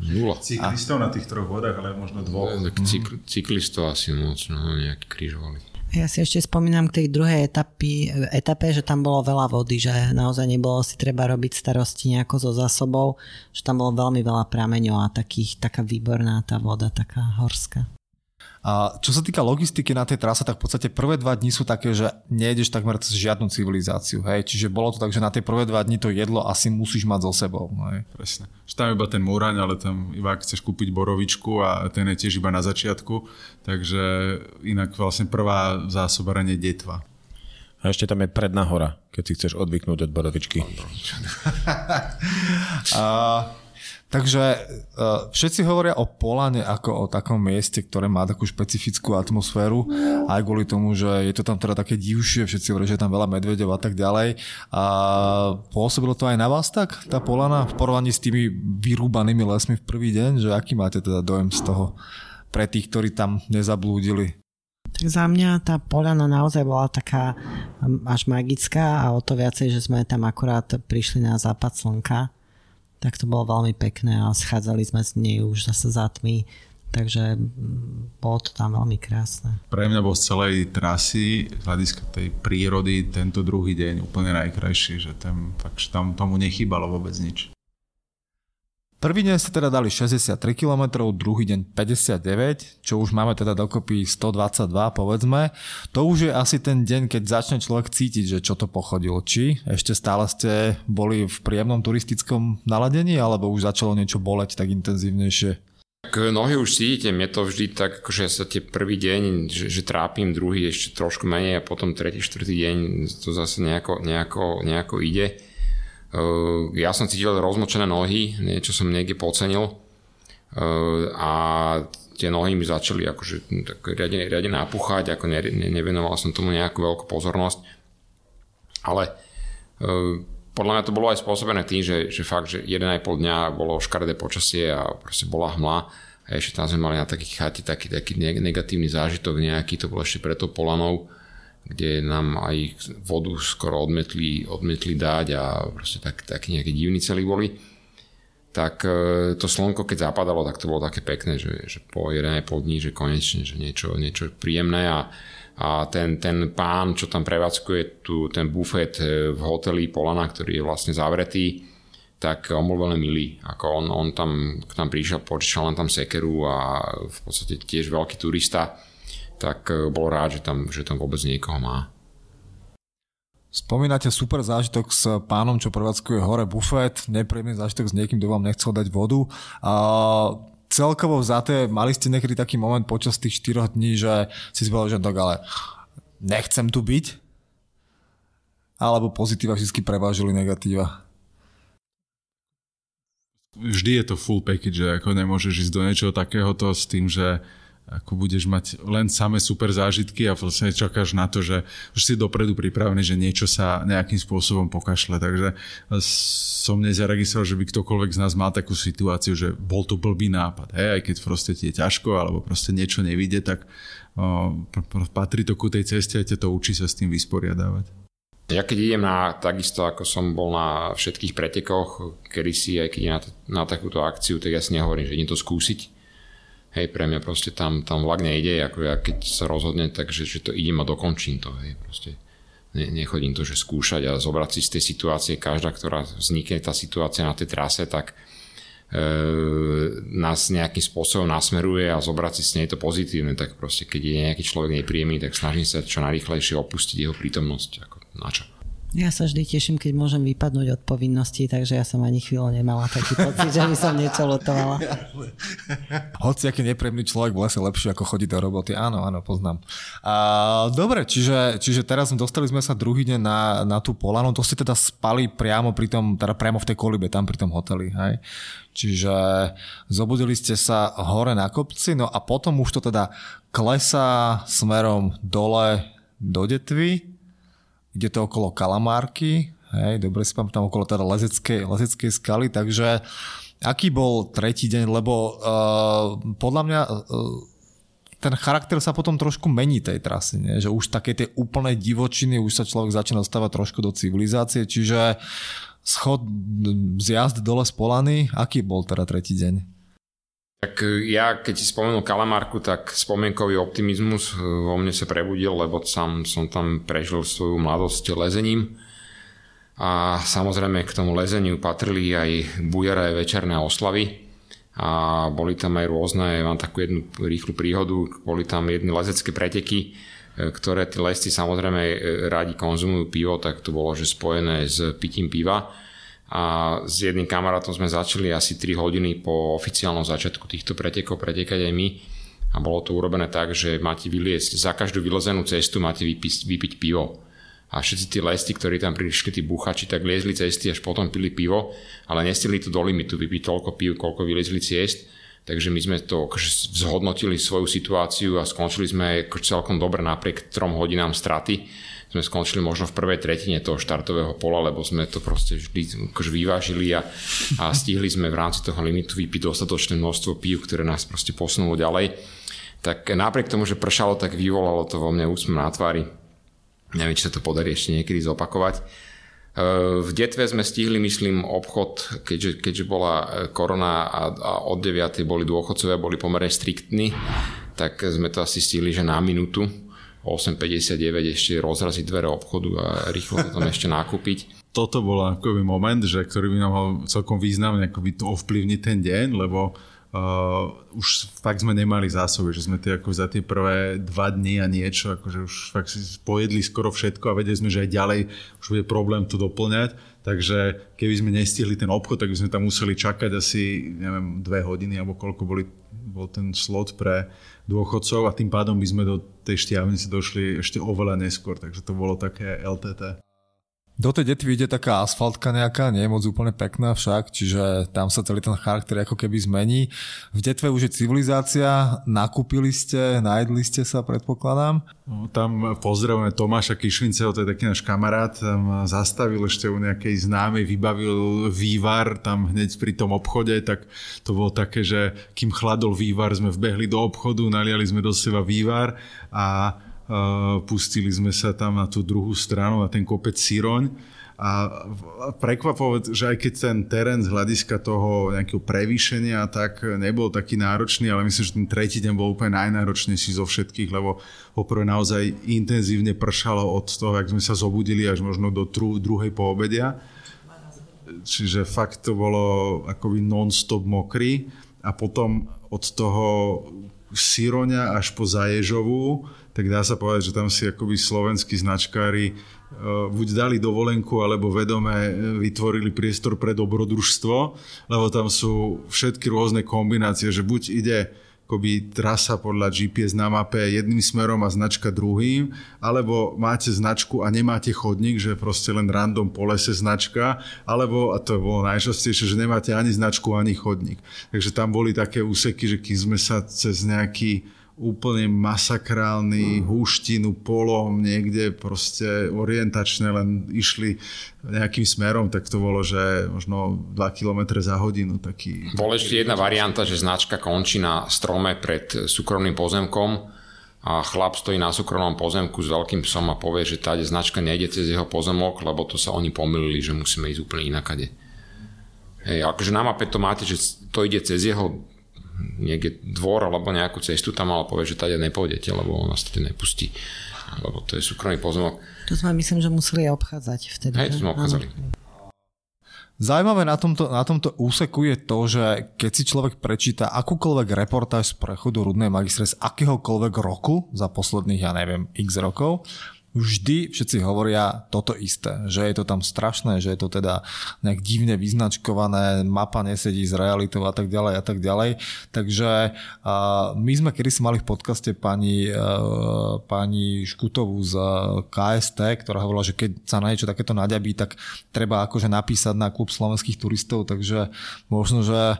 Nula. Cyklistov a... na tých troch vodách, ale možno dvoch. Tak cykl, cyklistov asi moc, no, nejaký križovali. Ja si ešte spomínam k tej druhej etapy, etape, že tam bolo veľa vody, že naozaj nebolo si treba robiť starosti nejako so zásobou, že tam bolo veľmi veľa prameňov a takých, taká výborná tá voda, taká horská. A čo sa týka logistiky na tej trase, tak v podstate prvé dva dni sú také, že nejdeš takmer cez žiadnu civilizáciu. Hej? Čiže bolo to tak, že na tie prvé dva dni to jedlo asi musíš mať so sebou. Hej? Presne. Že tam iba ten múraň, ale tam iba ak chceš kúpiť borovičku a ten je tiež iba na začiatku. Takže inak vlastne prvá zásoba je detva. A ešte tam je predná hora, keď si chceš odvyknúť od borovičky. a Takže uh, všetci hovoria o Polane ako o takom mieste, ktoré má takú špecifickú atmosféru, aj kvôli tomu, že je to tam teda také divšie, všetci hovoria, že je tam veľa medvedov a tak ďalej. A pôsobilo to aj na vás tak, tá Polana, v porovnaní s tými vyrúbanými lesmi v prvý deň, že aký máte teda dojem z toho pre tých, ktorí tam nezablúdili? Tak za mňa tá Polana naozaj bola taká až magická a o to viacej, že sme tam akurát prišli na západ slnka tak to bolo veľmi pekné a schádzali sme z nej už zase za tmy, takže mm, bolo to tam veľmi krásne. Pre mňa bol z celej trasy z hľadiska tej prírody tento druhý deň úplne najkrajší, že tam, fakt, tam tomu nechýbalo vôbec nič. Prvý deň ste teda dali 63 km, druhý deň 59, čo už máme teda dokopy 122 povedzme. To už je asi ten deň, keď začne človek cítiť, že čo to pochodilo. Či ešte stále ste boli v príjemnom turistickom naladení, alebo už začalo niečo boleť tak intenzívnejšie? Tak nohy už cítite, mne to vždy tak, akože sa tie prvý deň, že, že trápim, druhý ešte trošku menej a potom tretí, štvrtý deň to zase nejako, nejako, nejako ide ja som cítil rozmočené nohy, niečo som niekde podcenil ehm, a tie nohy mi začali akože tak riadne, riadne napúchať, ako ne, ne, nevenoval som tomu nejakú veľkú pozornosť. Ale ehm, podľa mňa to bolo aj spôsobené tým, že, že fakt, že 1,5 dňa bolo škaredé počasie a proste bola hmla. A ešte tam sme mali na takých chate taký, taký negatívny zážitok nejaký, to bolo ešte preto Polanou kde nám aj vodu skoro odmetli, odmetli dať a proste tak, takí nejakí divní celí boli. Tak e, to slnko, keď zapadalo, tak to bolo také pekné, že, že po 1,5 dní, že konečne, že niečo, niečo príjemné a, a ten, ten pán, čo tam prevádzkuje tu, ten bufet e, v hoteli Polana, ktorý je vlastne zavretý, tak on bol veľmi milý. Ako on, on tam k nám prišiel, požičal nám tam sekeru a v podstate tiež veľký turista tak e, bol rád, že tam, že tam vôbec niekoho má. Spomínate super zážitok s pánom, čo prevádzkuje hore bufet, nepríjemný zážitok s niekým, kto vám nechcel dať vodu. A celkovo vzaté, mali ste niekedy taký moment počas tých 4 dní, že si povedal, že tak ale nechcem tu byť? Alebo pozitíva vždy prevážili negatíva? Vždy je to full package, že ako nemôžeš ísť do niečoho takéhoto s tým, že ako budeš mať len samé super zážitky a vlastne čakáš na to, že už si dopredu pripravený, že niečo sa nejakým spôsobom pokašle. Takže som nezaregistroval, že by ktokoľvek z nás mal takú situáciu, že bol to blbý nápad. Hej, aj keď proste ti je ťažko alebo proste niečo nevíde, tak o, patrí to ku tej ceste a ťa to učí sa s tým vysporiadávať. Ja keď idem na, takisto ako som bol na všetkých pretekoch, kedy si aj keď na, na takúto akciu, tak ja si nehovorím, že idem to skúsiť Hej, pre mňa proste tam, tam vlak nejde, ako ja keď sa rozhodnem, takže že to idem a dokončím to. Hej, proste ne, nechodím to, že skúšať a zobrať si z tej situácie, každá, ktorá vznikne tá situácia na tej trase, tak e, nás nejakým spôsobom nasmeruje a zobrať si z nej to pozitívne, tak proste keď je nejaký človek nepríjemný, tak snažím sa čo najrychlejšie opustiť jeho prítomnosť. Ako, čo? Ja sa vždy teším, keď môžem vypadnúť od povinností, takže ja som ani chvíľu nemala taký pocit, že by som niečo lotovala. Hoci aký nepríjemný človek v lese lepšie ako chodiť do roboty. Áno, áno, poznám. A, dobre, čiže, čiže teraz dostali sme sa druhý deň na, na tú polanu. To ste teda spali priamo pri tom, teda priamo v tej kolibe, tam pri tom hoteli, hej? Čiže zobudili ste sa hore na kopci, no a potom už to teda klesá smerom dole do detvy ide to okolo Kalamárky, hej, dobre si pamätám, okolo teda lezeckej, lezeckej skaly, takže aký bol tretí deň, lebo uh, podľa mňa uh, ten charakter sa potom trošku mení tej trasy, nie? že už také tie úplné divočiny, už sa človek začína dostávať trošku do civilizácie, čiže schod, zjazd dole z Polany, aký bol teda tretí deň? Tak e, ja, keď si spomenul Kalamarku, tak spomienkový optimizmus e, vo mne sa prebudil, lebo sám som tam prežil svoju mladosť lezením. A samozrejme k tomu lezeniu patrili aj bujaré večerné oslavy. A boli tam aj rôzne, mám takú jednu rýchlu príhodu, boli tam jedny lezecké preteky, e, ktoré tí lesci samozrejme radi konzumujú pivo, tak to bolo že spojené s pitím piva a s jedným kamarátom sme začali asi 3 hodiny po oficiálnom začiatku týchto pretekov pretekať aj my a bolo to urobené tak, že máte vyliesť za každú vylezenú cestu máte vypiť, vypiť pivo. A všetci tí lesty, ktorí tam prišli, tí buchači, tak liezli cesty, až potom pili pivo, ale nestihli to do limitu vypiť toľko piv, koľko vyliezli ciest. Takže my sme to zhodnotili svoju situáciu a skončili sme celkom dobre napriek trom hodinám straty sme skončili možno v prvej tretine toho štartového pola, lebo sme to proste vždy akože vyvážili a, a stihli sme v rámci toho limitu vypiť dostatočné množstvo pív, ktoré nás proste posunulo ďalej. Tak napriek tomu, že pršalo, tak vyvolalo to vo mne úsmev na tvári. Neviem, či sa to podarí ešte niekedy zopakovať. E, v Detve sme stihli, myslím, obchod, keďže, keďže bola e, korona a, a od 9. boli dôchodcovia, boli pomerne striktní, tak sme to asi stihli, že na minútu 8.59 ešte rozraziť dvere obchodu a rýchlo to tam ešte nakúpiť. Toto bol akoby moment, že, ktorý by nám mal celkom významne akoby to ovplyvniť ten deň, lebo uh, už fakt sme nemali zásoby, že sme tie ako za tie prvé dva dni a niečo, akože už fakt si pojedli skoro všetko a vedeli sme, že aj ďalej už bude problém to doplňať. Takže keby sme nestihli ten obchod, tak by sme tam museli čakať asi, neviem, dve hodiny alebo koľko boli, bol ten slot pre dôchodcov a tým pádom by sme do tej štiavnice došli ešte oveľa neskôr, takže to bolo také LTT. Do tej detvy ide taká asfaltka nejaká, nie je moc úplne pekná však, čiže tam sa celý ten charakter ako keby zmení. V detve už je civilizácia, nakúpili ste, najedli ste sa, predpokladám. No, tam pozdravujeme Tomáša Kišvinceho, to je taký náš kamarát, tam zastavil ešte u nejakej známej, vybavil vývar tam hneď pri tom obchode, tak to bolo také, že kým chladol vývar, sme vbehli do obchodu, naliali sme do seba vývar a pustili sme sa tam na tú druhú stranu, na ten kopec Siroň a prekvapovo, že aj keď ten terén z hľadiska toho nejakého prevýšenia tak nebol taký náročný, ale myslím, že ten tretí deň bol úplne najnáročnejší zo všetkých, lebo poprvé naozaj intenzívne pršalo od toho, ak sme sa zobudili až možno do tru, druhej poobedia. Čiže fakt to bolo akoby non-stop mokrý a potom od toho Siroňa až po Zaježovú tak dá sa povedať, že tam si akoby slovenskí značkári e, buď dali dovolenku, alebo vedome vytvorili priestor pre dobrodružstvo, lebo tam sú všetky rôzne kombinácie, že buď ide akoby trasa podľa GPS na mape jedným smerom a značka druhým, alebo máte značku a nemáte chodník, že proste len random po lese značka, alebo, a to bolo najčastejšie, že nemáte ani značku, ani chodník. Takže tam boli také úseky, že keď sme sa cez nejaký úplne masakrálny húštinu, polom, niekde proste orientačne len išli nejakým smerom, tak to bolo, že možno 2 km za hodinu. Taký... Bola ešte jedna varianta, že značka končí na strome pred súkromným pozemkom a chlap stojí na súkromnom pozemku s veľkým psom a povie, že táde značka nejde cez jeho pozemok, lebo to sa oni pomýlili, že musíme ísť úplne inakade. Hej, akože na mape to máte, že to ide cez jeho niekde dvor alebo nejakú cestu tam, ale povie, že tady nepôjdete, lebo on vás tady nepustí. Lebo to je súkromný pozemok. To sme myslím, že museli obchádzať vtedy. Hej, to sme obchádzali. Zaujímavé na tomto, na tomto úseku je to, že keď si človek prečíta akúkoľvek reportáž z prechodu Rudnej magistre z akéhokoľvek roku za posledných, ja neviem, x rokov, vždy všetci hovoria toto isté, že je to tam strašné, že je to teda nejak divne vyznačkované, mapa nesedí s realitou a tak ďalej a tak ďalej. Takže my sme kedy si mali v podcaste pani, uh, pani Škutovú z KST, ktorá hovorila, že keď sa na niečo takéto naďabí, tak treba akože napísať na klub slovenských turistov, takže možno, že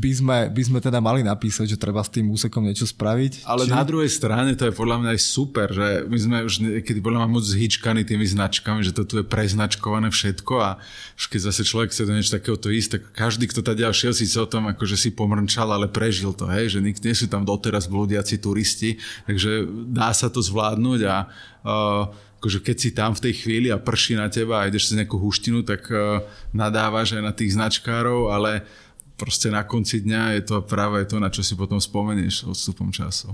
by sme, by sme teda mali napísať, že treba s tým úsekom niečo spraviť. Ale Či... na druhej strane to je podľa mňa aj super, že my sme už niekedy podľa mňa moc zhyčkaní tými značkami, že to tu je preznačkované všetko a už keď zase človek chce do niečo takéhoto ísť, tak každý, kto tady šiel si o tom, akože si pomrčal, ale prežil to, hej, že nie sú tam doteraz blúdiaci turisti, takže dá sa to zvládnuť a uh, akože keď si tam v tej chvíli a prší na teba a ideš cez nejakú huštinu, tak uh, nadávaš aj na tých značkárov, ale proste na konci dňa je to práve to, na čo si potom spomenieš odstupom času.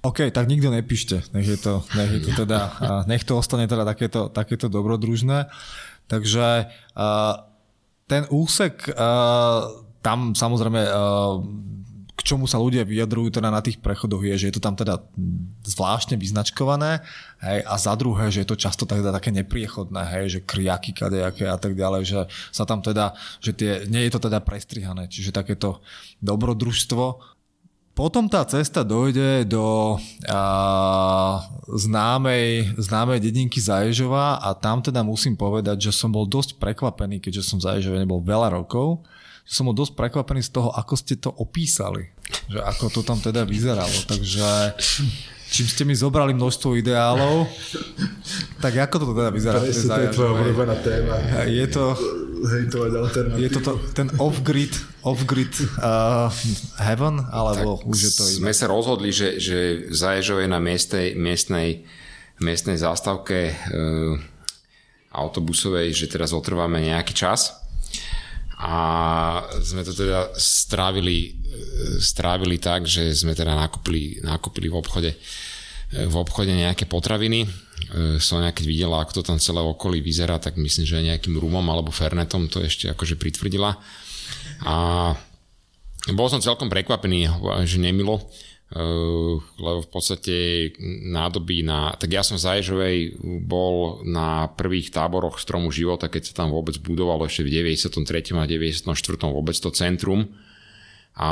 OK, tak nikto nepíšte, nech je to, nech je to teda, nech to ostane teda takéto, takéto dobrodružné. Takže ten úsek, tam samozrejme čomu sa ľudia vyjadrujú teda na tých prechodoch je, že je to tam teda zvláštne vyznačkované hej, a za druhé, že je to často teda také nepriechodné, hej, že kriaky kadejaké a tak ďalej, že sa tam teda, že tie, nie je to teda prestrihané, čiže takéto dobrodružstvo. Potom tá cesta dojde do a, známej, známej dedinky Zaježova a tam teda musím povedať, že som bol dosť prekvapený, keďže som v Zaježove nebol veľa rokov, že som bol dosť prekvapený z toho, ako ste to opísali. Že ako to tam teda vyzeralo. Takže čím ste mi zobrali množstvo ideálov, tak ako to teda vyzerá? Presne, to je tvoja obľúbená téma. Je to, je to, to ten off-grid, off-grid uh, heaven, alebo tak už je to? Sme sa rozhodli, že, že v Zaježove na miestnej, miestnej, miestnej zástavke uh, autobusovej, že teraz otrváme nejaký čas a sme to teda strávili, strávili tak, že sme teda nakúpili, nakúpili v obchode v obchode nejaké potraviny. Sonia keď videla, ako to tam celé okolí vyzerá, tak myslím, že nejakým rumom alebo fernetom to ešte akože pritvrdila. A bol som celkom prekvapený, že nemilo, lebo v podstate nádoby na... Tak ja som v Zaježovej bol na prvých táboroch Stromu života, keď sa tam vôbec budovalo ešte v 93. a 94. vôbec to centrum a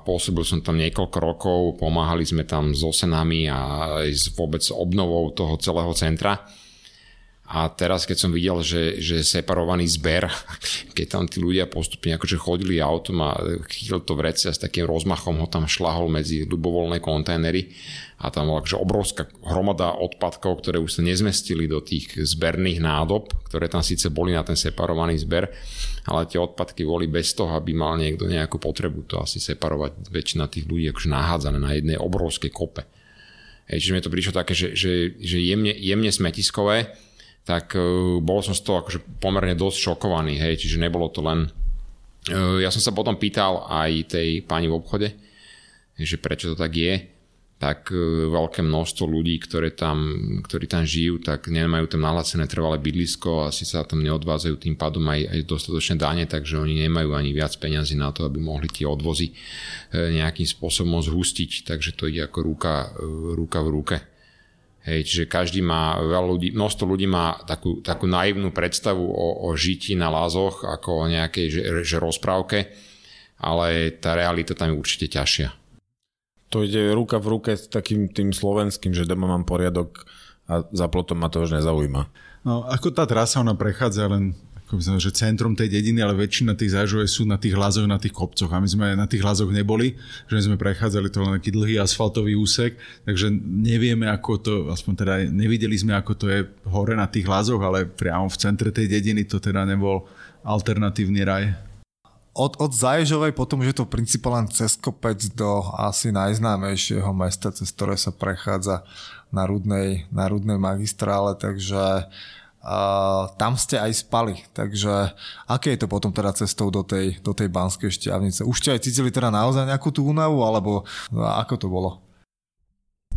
pôsobil som tam niekoľko rokov, pomáhali sme tam s osenami a aj s vôbec obnovou toho celého centra a teraz, keď som videl, že, že separovaný zber, keď tam tí ľudia postupne akože chodili autom a chytil to vrece a s takým rozmachom ho tam šlahol medzi ľubovoľné kontajnery a tam bola akože obrovská hromada odpadkov, ktoré už sa nezmestili do tých zberných nádob, ktoré tam síce boli na ten separovaný zber, ale tie odpadky boli bez toho, aby mal niekto nejakú potrebu to asi separovať. Väčšina tých ľudí akože nahádzané na jednej obrovskej kope. Čiže mi to prišlo také, že, že, že jemne, jemne smetiskové, tak uh, bol som z toho akože pomerne dosť šokovaný, hej, čiže nebolo to len... Uh, ja som sa potom pýtal aj tej pani v obchode, že prečo to tak je, tak uh, veľké množstvo ľudí, ktoré tam, ktorí tam žijú, tak nemajú tam nahlasené trvalé bydlisko, asi sa tam neodvádzajú tým pádom aj, aj dostatočné dáne, takže oni nemajú ani viac peňazí na to, aby mohli tie odvozy nejakým spôsobom zhustiť, takže to ide ako ruka, ruka v ruke. Hej, čiže každý má, veľa ľudí, množstvo ľudí má takú, takú naivnú predstavu o, o žití na lázoch ako o nejakej že, že rozprávke, ale tá realita tam je určite ťažšia. To ide ruka v ruke s takým tým slovenským, že doma mám poriadok a za plotom ma to už nezaujíma. No, ako tá trasa, ona prechádza len ako že centrom tej dediny, ale väčšina tých zážuje sú na tých hlazoch, na tých kopcoch. A my sme na tých hlazoch neboli, že sme prechádzali to len taký dlhý asfaltový úsek, takže nevieme, ako to, aspoň teda nevideli sme, ako to je hore na tých hlazoch, ale priamo v centre tej dediny to teda nebol alternatívny raj. Od, od Zaježovej potom už je to v princípe len cez kopec do asi najznámejšieho mesta, cez ktoré sa prechádza na rudnej, na rudnej magistrále, takže tam ste aj spali, takže aké je to potom teda cestou do tej, do tej Banskej šťavnice? Už ste aj cítili teda naozaj nejakú tú únavu, alebo no, ako to bolo?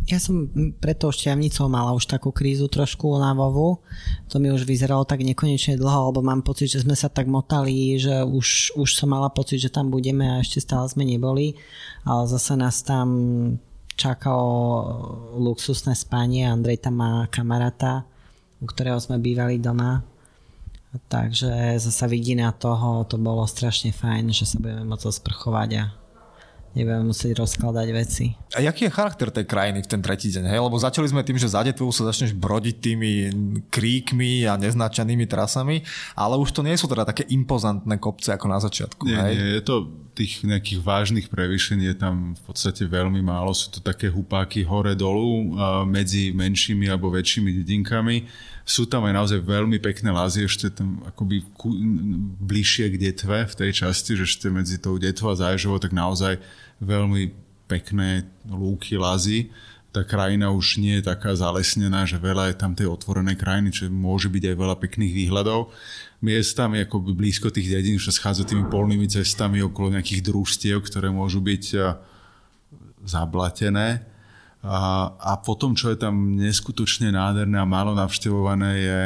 Ja som pred tou šťavnicou mala už takú krízu trošku únavovú. To mi už vyzeralo tak nekonečne dlho, lebo mám pocit, že sme sa tak motali, že už, už som mala pocit, že tam budeme a ešte stále sme neboli. Ale zase nás tam čakalo luxusné spanie. Andrej tam má kamaráta, u ktorého sme bývali doma. Takže zasa vidina toho, to bolo strašne fajn, že sa budeme môcť osprchovať a nebudeme musieť rozkladať veci. A jaký je charakter tej krajiny v ten tretí deň? Hej? Lebo začali sme tým, že za detvu sa začneš brodiť tými kríkmi a neznačenými trasami, ale už to nie sú teda také impozantné kopce ako na začiatku. Nie, hej? nie, je to tých nejakých vážnych prevýšení je tam v podstate veľmi málo. Sú to také hupáky hore-dolu medzi menšími alebo väčšími dedinkami. Sú tam aj naozaj veľmi pekné lázy, ešte tam akoby ku, bližšie k detve v tej časti, že ešte medzi tou detvou a záježovou, tak naozaj veľmi pekné lúky, lazy. Tá krajina už nie je taká zalesnená, že veľa je tam tej otvorenej krajiny, čiže môže byť aj veľa pekných výhľadov. Miestami ako blízko tých dedín, že schádza tými polnými cestami okolo nejakých družstiev, ktoré môžu byť zablatené. A, a potom, čo je tam neskutočne nádherné a málo navštevované, je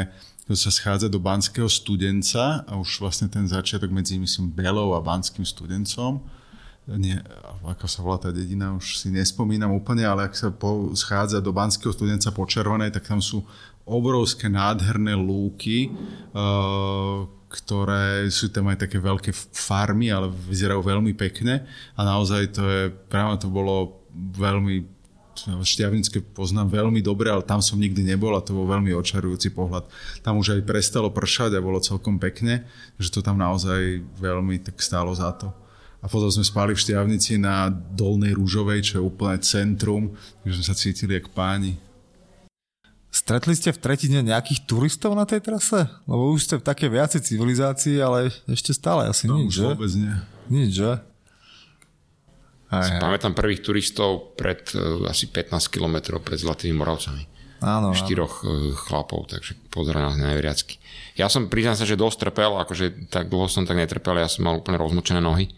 to sa schádza do Banského studenca a už vlastne ten začiatok medzi, myslím, Belou a Banským studencom. Nie, ako sa volá tá dedina, už si nespomínam úplne, ale ak sa po, schádza do Banského studenca po Červenej, tak tam sú obrovské nádherné lúky, uh, ktoré sú tam aj také veľké farmy, ale vyzerajú veľmi pekne. A naozaj to je, práve to bolo veľmi Šťavnické poznám veľmi dobre, ale tam som nikdy nebol a to bol veľmi očarujúci pohľad. Tam už aj prestalo pršať a bolo celkom pekne, že to tam naozaj veľmi tak stálo za to a potom sme spali v Šťavnici na Dolnej Rúžovej, čo je úplne centrum, takže sme sa cítili jak páni. Stretli ste v tretí deň nejakých turistov na tej trase? Lebo už ste v takej viacej civilizácii, ale ešte stále asi no, nič, že? vôbec nie. Nič, že? Aj. Pamätám prvých turistov pred uh, asi 15 kilometrov pred Zlatými Moravcami. Áno, štyroch áno. chlapov, takže pozerám nás najvriacky. Ja som, priznám sa, že dosť trpel, akože tak dlho som tak netrpel, ja som mal úplne rozmočené nohy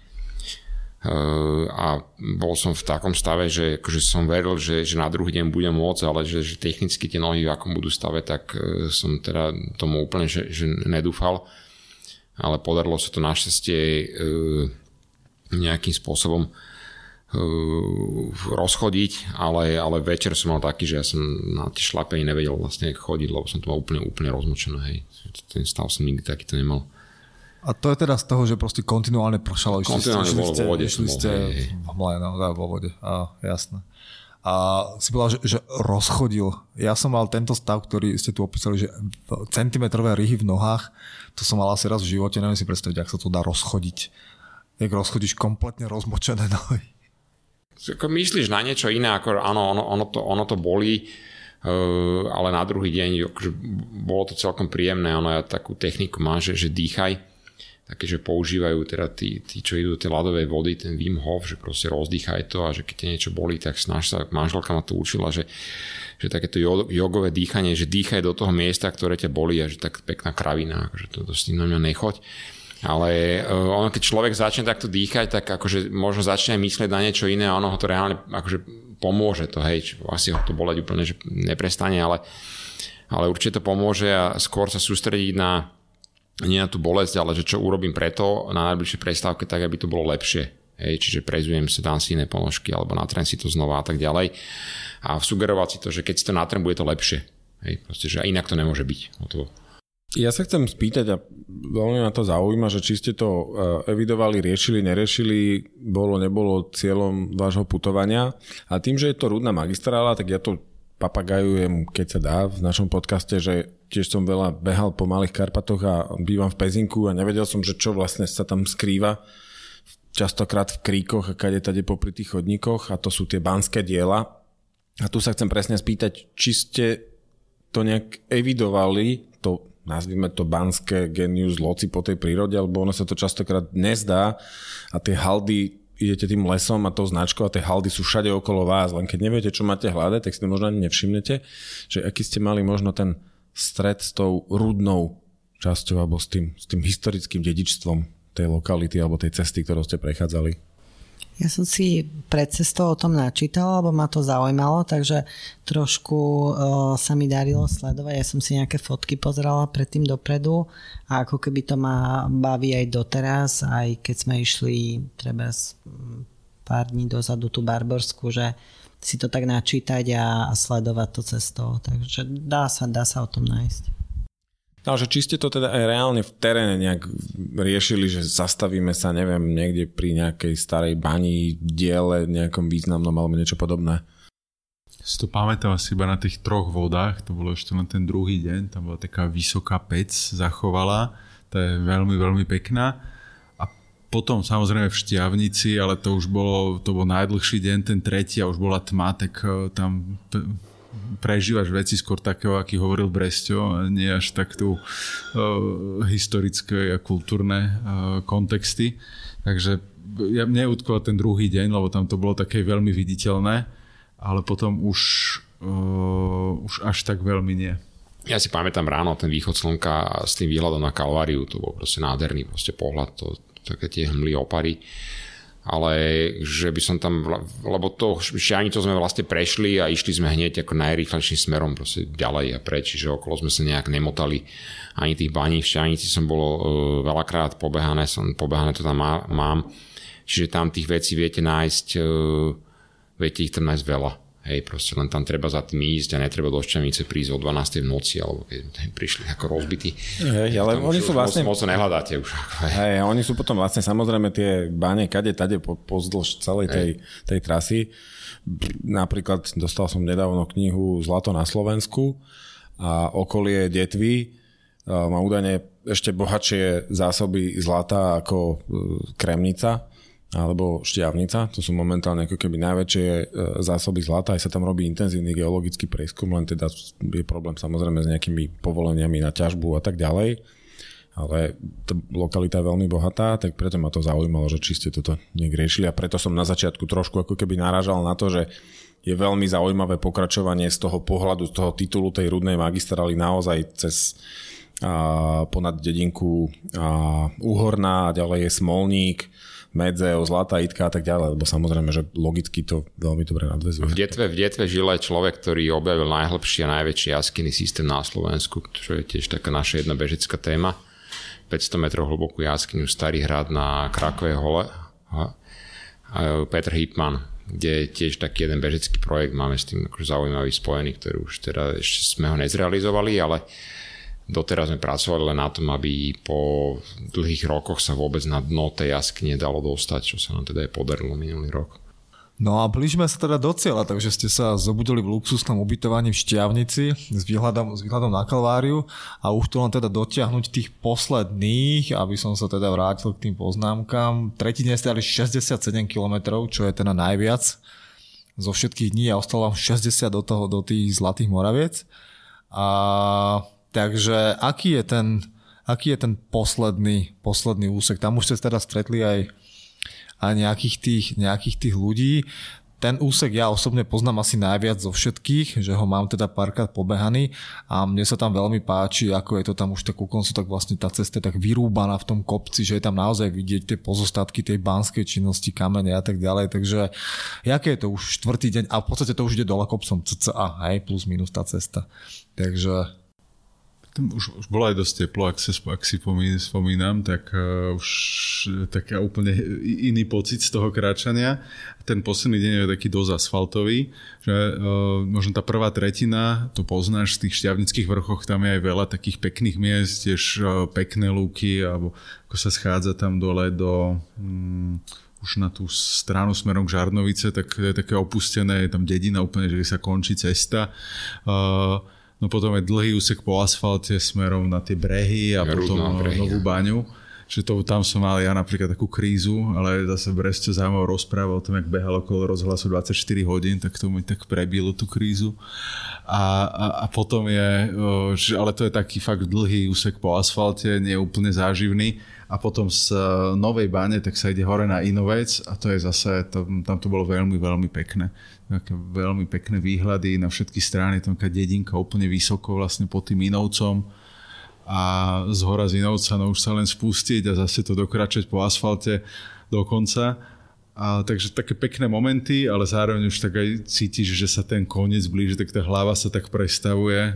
a bol som v takom stave, že akože som veril, že, že na druhý deň budem môcť, ale že, že technicky tie nohy v akom budú stave, tak e, som teda tomu úplne že, že nedúfal. Ale podarilo sa to našťastie e, nejakým spôsobom e, rozchodiť, ale, ale večer som mal taký, že ja som na tie šlapení nevedel vlastne chodiť, lebo som to mal úplne, úplne rozmočené. Hej. Ten stav som nikdy takýto nemal. A to je teda z toho, že proste kontinuálne pršalo. Kontinuálne bolo vo vode. Išli ste v mle, no, vo vode. A, jasné. A si povedal, že, že rozchodil. Ja som mal tento stav, ktorý ste tu opísali, že centimetrové ryhy v nohách, to som mal asi raz v živote, neviem si predstaviť, ak sa to dá rozchodiť. Jak rozchodíš kompletne rozmočené nohy. Ako myslíš na niečo iné, ako áno, ono, ono, to, ono to bolí, uh, ale na druhý deň akože bolo to celkom príjemné, ono ja takú techniku má, že, že dýchaj, také, že používajú teda tí, tí, čo idú do tej ľadovej vody, ten Wim Hof, že proste rozdýchaj to a že keď te niečo bolí, tak snaž sa, manželka ma to učila, že, že takéto jogové dýchanie, že dýchaj do toho miesta, ktoré ťa bolí a že tak pekná kravina, akože to, to s tým na mňa nechoď. Ale uh, ono, keď človek začne takto dýchať, tak akože možno začne myslieť na niečo iné a ono ho to reálne akože pomôže to, hej, asi ho to boleť úplne, že neprestane, ale, ale určite to pomôže a skôr sa sústrediť na nie na tú bolesť, ale že čo urobím preto na najbližšej prestávke, tak aby to bolo lepšie. Hej, čiže prezujem si, dám si iné ponožky alebo natrem si to znova a tak ďalej. A sugerovať si to, že keď si to natrem, bude to lepšie. Hej, proste, že inak to nemôže byť. to. Ja sa chcem spýtať, a veľmi ma to zaujíma, že či ste to e, evidovali, riešili, neriešili, bolo, nebolo cieľom vášho putovania. A tým, že je to rudná magistrála, tak ja to papagajujem, keď sa dá v našom podcaste, že tiež som veľa behal po Malých Karpatoch a bývam v Pezinku a nevedel som, že čo vlastne sa tam skrýva častokrát v kríkoch a kade tade popri tých chodníkoch a to sú tie banské diela. A tu sa chcem presne spýtať, či ste to nejak evidovali, to nazvime to banské genius loci po tej prírode, alebo ono sa to častokrát nezdá a tie haldy idete tým lesom a tou značkou a tie haldy sú všade okolo vás, len keď neviete, čo máte hľadať, tak si to možno ani nevšimnete, že aký ste mali možno ten stred s tou rudnou časťou alebo s tým, s tým historickým dedičstvom tej lokality alebo tej cesty, ktorou ste prechádzali. Ja som si pred cestou o tom načítala, lebo ma to zaujímalo, takže trošku uh, sa mi darilo sledovať. Ja som si nejaké fotky pozerala predtým dopredu a ako keby to ma baví aj doteraz, aj keď sme išli treba pár dní dozadu tú Barborsku, že si to tak načítať a, a sledovať to cestou. Takže dá sa, dá sa o tom nájsť. No, že či ste to teda aj reálne v teréne nejak riešili, že zastavíme sa, neviem, niekde pri nejakej starej bani, diele, nejakom významnom alebo niečo podobné? Si to pamätám asi iba na tých troch vodách, to bolo ešte na ten druhý deň, tam bola taká vysoká pec zachovala, to je veľmi, veľmi pekná. A potom samozrejme v Štiavnici, ale to už bolo, to bol najdlhší deň, ten tretí a už bola tma, tak eh, tam prežívaš veci skôr takého, aký hovoril Bresťo, nie až tak tu uh, historické a kultúrne uh, kontexty. Takže ja, mne utkol ten druhý deň, lebo tam to bolo také veľmi viditeľné, ale potom už, uh, už až tak veľmi nie. Ja si pamätám ráno ten východ slnka s tým výhľadom na Kalváriu, to bol proste nádherný proste pohľad, to, také tie hmly opary ale že by som tam, lebo to šiani to sme vlastne prešli a išli sme hneď ako najrýchlejším smerom proste ďalej a preč, čiže okolo sme sa nejak nemotali ani tých baní. V Šťanici som bol uh, veľakrát pobehané, som pobehané to tam má, mám, čiže tam tých vecí viete nájsť, uh, viete ich tam nájsť veľa Hej, proste len tam treba za tým ísť a netreba do Šťavnice prísť o 12. v noci, alebo keď prišli ako rozbití. Hej, ale oni sú vlastne... Moc, moc nehľadáte už. Hej, oni sú potom vlastne samozrejme tie báne kade, tade po, pozdĺž celej tej, tej trasy. Napríklad dostal som nedávno knihu Zlato na Slovensku a okolie Detvy má údajne ešte bohatšie zásoby zlata ako e, Kremnica alebo šťavnica, to sú momentálne ako keby najväčšie e, zásoby zlata, aj sa tam robí intenzívny geologický prieskum, len teda je problém samozrejme s nejakými povoleniami na ťažbu a tak ďalej, ale tá lokalita je veľmi bohatá, tak preto ma to zaujímalo, že či ste toto niekde riešili. A preto som na začiatku trošku ako keby narážal na to, že je veľmi zaujímavé pokračovanie z toho pohľadu, z toho titulu tej rudnej magistrály naozaj cez a ponad dedinku a Uhorná a ďalej je Smolník, Medzeo, Zlatá Itka a tak ďalej, lebo samozrejme, že logicky to veľmi dobre nadvezuje. V Detve, v Detve žil aj človek, ktorý objavil najhlbší a najväčší jaskyný systém na Slovensku, čo je tiež taká naša jedna bežecká téma. 500 metrov hlbokú jaskyňu Starý hrad na Krakové hole. Petr Hipman, kde je tiež taký jeden bežecký projekt, máme s tým akože zaujímavý spojený, ktorý už teda ešte sme ho nezrealizovali, ale Doteraz sme pracovali len na tom, aby po dlhých rokoch sa vôbec na dno tej jaskyne dalo dostať, čo sa nám teda aj podarilo minulý rok. No a blížime sa teda do cieľa, takže ste sa zobudili v luxusnom ubytovaní v Šťavnici s výhľadom, s výhľadom na Kalváriu a už to len teda dotiahnuť tých posledných, aby som sa teda vrátil k tým poznámkam. Tretí dnes ste 67 km, čo je teda najviac zo všetkých dní a ostalo vám 60 do, toho, do tých Zlatých Moraviec. A Takže aký je ten, aký je ten posledný, posledný úsek? Tam už ste teda stretli aj, aj nejakých, tých, nejakých tých ľudí. Ten úsek ja osobne poznám asi najviac zo všetkých, že ho mám teda párkrát pobehaný a mne sa tam veľmi páči, ako je to tam už tak ku koncu, tak vlastne tá cesta je tak vyrúbaná v tom kopci, že je tam naozaj vidieť tie pozostatky tej banskej činnosti, kamene a tak ďalej. Takže jaké je to už štvrtý deň a v podstate to už ide dole kopcom cca, hej, plus minus tá cesta. Takže Už, už bolo aj dosť teplo, ak, sa, ak si pomínam, spomínam, tak uh, už taká úplne iný pocit z toho kráčania. Ten posledný deň je taký dosť asfaltový, že uh, možno tá prvá tretina, to poznáš v tých šťavnických vrchoch, tam je aj veľa takých pekných miest, tiež uh, pekné lúky, alebo ako sa schádza tam dole do... Um, už na tú stranu smerom k Žarnovice, tak je také opustené, je tam dedina úplne, že sa končí cesta. Uh, No potom je dlhý úsek po asfalte smerom na tie brehy a ja potom brehy, novú baňu. Že to, tam som mal ja napríklad takú krízu, ale zase Brezce zaujímavé rozpráva o tom, jak behal okolo rozhlasu 24 hodín, tak to mi tak prebilo tú krízu. A, a, a potom je, že, ale to je taký fakt dlhý úsek po asfalte, nie úplne záživný a potom z e, Novej Bane tak sa ide hore na Inovec a to je zase, tam, tam to bolo veľmi, veľmi pekné. Také veľmi pekné výhľady na všetky strany, tam taká dedinka úplne vysoko vlastne pod tým Inovcom a z hora z Inovca no už sa len spustiť a zase to dokračať po asfalte do konca. A, takže také pekné momenty, ale zároveň už tak aj cítiš, že sa ten koniec blíži, tak tá hlava sa tak prestavuje e,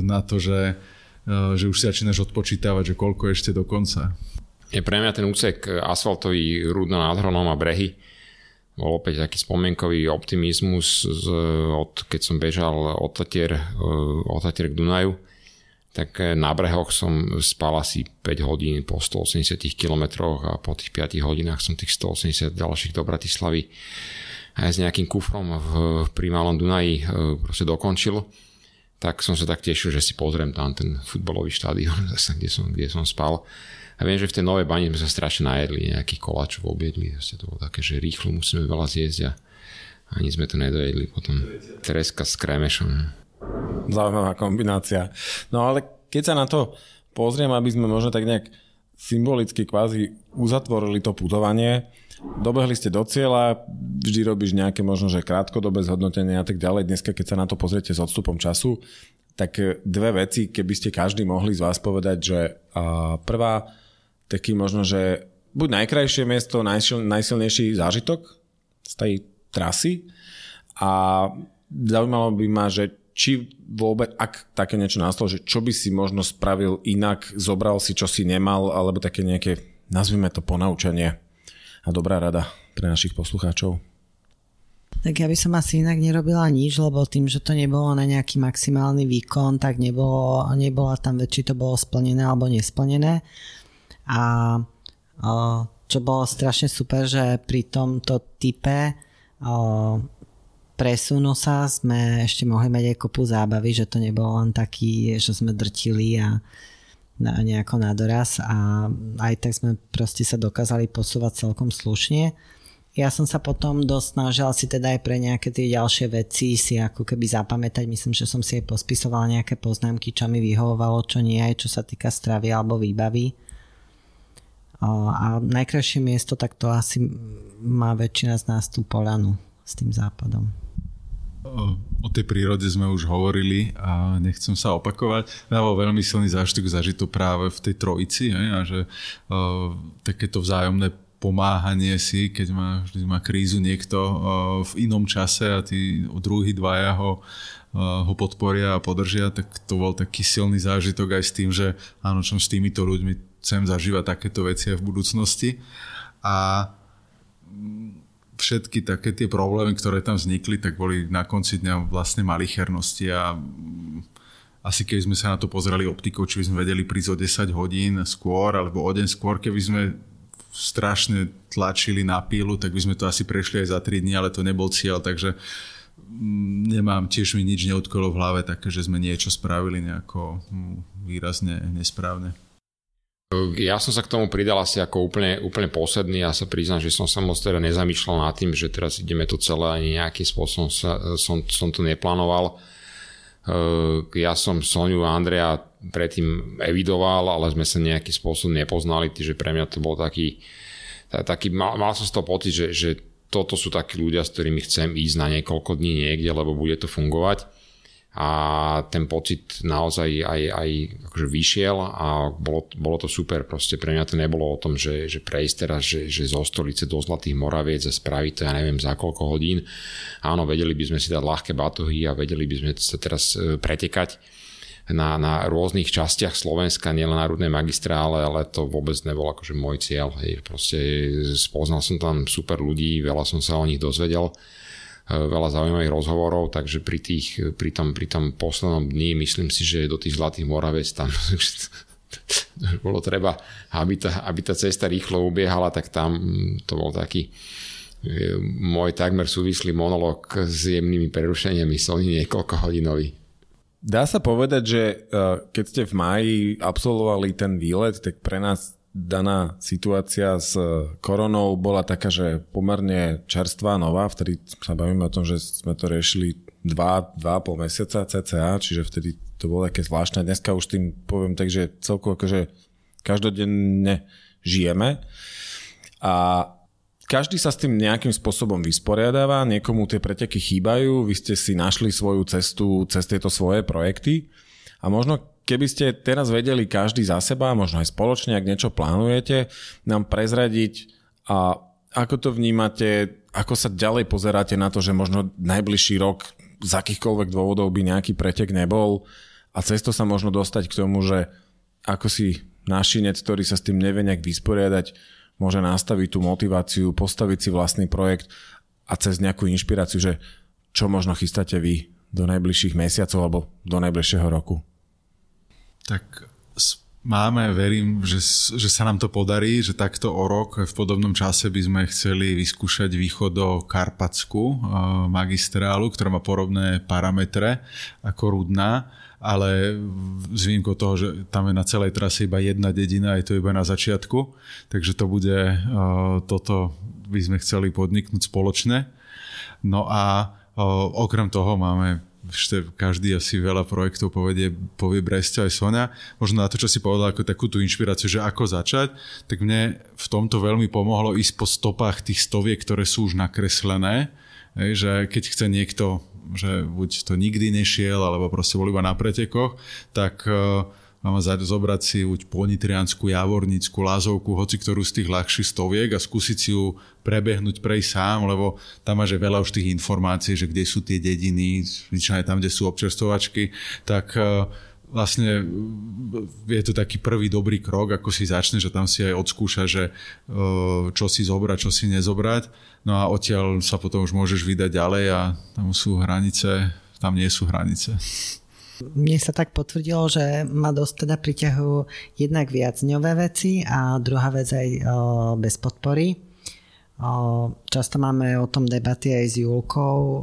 na to, že Eh, že už si začínaš odpočítavať, že koľko ešte do konca. Je pre mňa ten úsek asfaltový Rudno nad Hronom a brehy. Bol opäť taký spomienkový optimizmus, od, keď som bežal od eh, k Dunaju, tak eh, na brehoch som spal asi 5 hodín po 180 km a po tých 5 hodinách som tých 180 ďalších do Bratislavy aj s nejakým kufrom v, pri Malom Dunaji proste dokončil tak som sa tak tešil, že si pozriem tam ten futbalový štádion, zase, kde, som, kde som spal. A viem, že v tej novej bani sme sa strašne najedli, nejakých koláčov objedli, to bolo také, že rýchlo musíme veľa zjesť a ani sme to nedojedli potom. Treska s kremešom. Zaujímavá kombinácia. No ale keď sa na to pozriem, aby sme možno tak nejak symbolicky kvázi uzatvorili to putovanie, dobehli ste do cieľa, vždy robíš nejaké možno, že krátkodobé zhodnotenie a tak ďalej. Dneska, keď sa na to pozriete s odstupom času, tak e, dve veci, keby ste každý mohli z vás povedať, že prvá, taký možno, že buď najkrajšie miesto, najsil, najsilnejší zážitok z tej trasy a zaujímalo by ma, že či vôbec, ak také niečo nastalo, že čo by si možno spravil inak, zobral si, čo si nemal, alebo také nejaké, nazvime to ponaučenie a dobrá rada pre našich poslucháčov? Tak ja by som asi inak nerobila nič, lebo tým, že to nebolo na nejaký maximálny výkon, tak nebolo, nebola tam či to bolo splnené alebo nesplnené. A čo bolo strašne super, že pri tomto type presunu sa sme ešte mohli mať aj kopu zábavy, že to nebolo len taký, že sme drtili a na, nejako na doraz a aj tak sme proste sa dokázali posúvať celkom slušne. Ja som sa potom dosť snažil si teda aj pre nejaké tie ďalšie veci si ako keby zapamätať. Myslím, že som si aj pospisoval nejaké poznámky, čo mi vyhovovalo, čo nie aj čo sa týka stravy alebo výbavy. A najkrajšie miesto, tak to asi má väčšina z nás tú polanu s tým západom. O tej prírode sme už hovorili a nechcem sa opakovať. Dával veľmi silný zážitok zažiť to práve v tej trojici a že takéto vzájomné pomáhanie si, keď má, vždy má krízu niekto uh, v inom čase a tí druhí dvaja ho, uh, ho podporia a podržia, tak to bol taký silný zážitok aj s tým, že áno, som s týmito ľuďmi chcem zažívať takéto veci aj v budúcnosti. A všetky také tie problémy, ktoré tam vznikli, tak boli na konci dňa vlastne malichernosti a mm, asi keď sme sa na to pozerali optikou, či by sme vedeli prísť o 10 hodín skôr, alebo o deň skôr, keby sme strašne tlačili na pílu, tak by sme to asi prešli aj za 3 dní, ale to nebol cieľ, takže mm, nemám, tiež mi nič neutkolo v hlave také, že sme niečo spravili nejako mm, výrazne nesprávne. Ja som sa k tomu pridal asi ako úplne, úplne posledný. Ja sa priznám, že som sa moc teda nezamýšľal nad tým, že teraz ideme to celé ani nejakým spôsobom sa, som, som to neplánoval. Eh, ja som Soniu a Andrea predtým evidoval, ale sme sa nejakým spôsobom nepoznali, takže pre mňa to bol taký, taký mal, mal som z toho pocit, že, že toto sú takí ľudia, s ktorými chcem ísť na niekoľko dní niekde, lebo bude to fungovať. A ten pocit naozaj aj, aj akože vyšiel a bolo, bolo to super, proste pre mňa to nebolo o tom, že, že prejsť teraz, že, že zo stolice do Zlatých Moraviec a spraviť to ja neviem za koľko hodín. Áno, vedeli by sme si dať ľahké batohy a vedeli by sme sa teraz e, pretekať, na, na rôznych častiach Slovenska, nielen na Rudnej magistrále, ale to vôbec nebol akože môj cieľ. Hej. Proste spoznal som tam super ľudí, veľa som sa o nich dozvedel, e, veľa zaujímavých rozhovorov, takže pri, tých, pri, tom, pri tom poslednom dni myslím si, že do tých Zlatých Moravec tam bolo treba, aby tá, aby tá cesta rýchlo ubiehala, tak tam to bol taký e, môj takmer súvislý monolog s jemnými prerušeniami, som niekoľko hodinový. Dá sa povedať, že e, keď ste v máji absolvovali ten výlet, tak pre nás daná situácia s koronou bola taká, že pomerne čerstvá, nová. Vtedy sa bavíme o tom, že sme to riešili dva, dva pol mesiaca cca, čiže vtedy to bolo také zvláštne. Dneska už tým poviem tak, že celkovo akože každodenne žijeme. A každý sa s tým nejakým spôsobom vysporiadáva, niekomu tie preteky chýbajú, vy ste si našli svoju cestu cez tieto svoje projekty. A možno keby ste teraz vedeli každý za seba, možno aj spoločne, ak niečo plánujete, nám prezradiť a ako to vnímate, ako sa ďalej pozeráte na to, že možno najbližší rok z akýchkoľvek dôvodov by nejaký pretek nebol. A cesto sa možno dostať k tomu, že ako si našinec, ktorý sa s tým nevie nejak vysporiadať, môže nastaviť tú motiváciu, postaviť si vlastný projekt a cez nejakú inšpiráciu, že čo možno chystáte vy do najbližších mesiacov alebo do najbližšieho roku? Tak máme, verím, že, že sa nám to podarí, že takto o rok v podobnom čase by sme chceli vyskúšať východ do Karpatsku eh, magistrálu, ktorá má podobné parametre ako Rudná ale s výnimkou toho, že tam je na celej trase iba jedna dedina, je to iba na začiatku, takže to bude, toto by sme chceli podniknúť spoločne. No a okrem toho máme ešte každý asi veľa projektov povedie, povie Bresťa aj Sonia. Možno na to, čo si povedal ako takú tú inšpiráciu, že ako začať, tak mne v tomto veľmi pomohlo ísť po stopách tých stoviek, ktoré sú už nakreslené. že keď chce niekto že buď to nikdy nešiel, alebo proste bol iba na pretekoch, tak uh, mám zobrať si buď ponitriansku, javornickú, lázovku, hoci ktorú z tých ľahších stoviek a skúsiť si ju prebehnúť prej sám, lebo tam máš veľa už tých informácií, že kde sú tie dediny, aj tam, kde sú občerstovačky, tak uh, vlastne je to taký prvý dobrý krok, ako si začne, že tam si aj odskúša, že čo si zobrať, čo si nezobrať. No a odtiaľ sa potom už môžeš vydať ďalej a tam sú hranice, tam nie sú hranice. Mne sa tak potvrdilo, že ma dosť teda priťahujú jednak viac ňové veci a druhá vec aj bez podpory. Často máme o tom debaty aj s Julkou,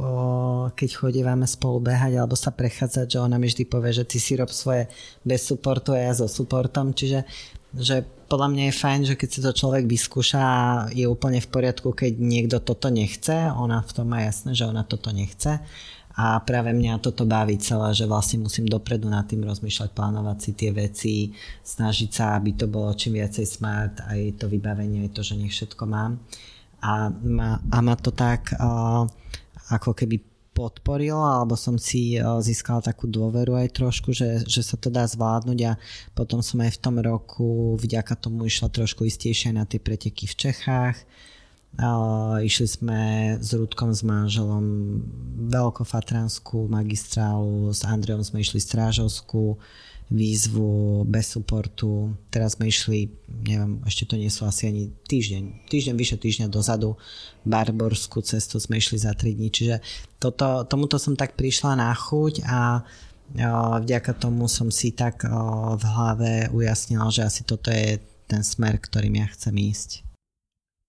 keď chodívame spolu behať alebo sa prechádzať, že ona mi vždy povie, že ty si rob svoje bez supportu a ja so supportom, čiže že podľa mňa je fajn, že keď si to človek vyskúša je úplne v poriadku, keď niekto toto nechce, ona v tom má jasné, že ona toto nechce a práve mňa toto baví celé, že vlastne musím dopredu nad tým rozmýšľať, plánovať si tie veci, snažiť sa, aby to bolo čím viacej smart, aj to vybavenie, aj to, že nech všetko mám a ma, a ma to tak uh, ako keby podporilo, alebo som si uh, získala takú dôveru aj trošku, že, že sa to dá zvládnuť a potom som aj v tom roku vďaka tomu išla trošku istejšie na tie preteky v Čechách. Uh, išli sme s Rudkom, s manželom Veľkofatranskú magistrálu, s Andreom sme išli Strážovskú, výzvu bez supportu. Teraz sme išli, neviem, ešte to nie sú asi ani týždeň, týždeň, vyše týždňa dozadu, Barborskú cestu sme išli za 3 dní, čiže toto, tomuto som tak prišla na chuť a vďaka tomu som si tak v hlave ujasnila, že asi toto je ten smer, ktorým ja chcem ísť.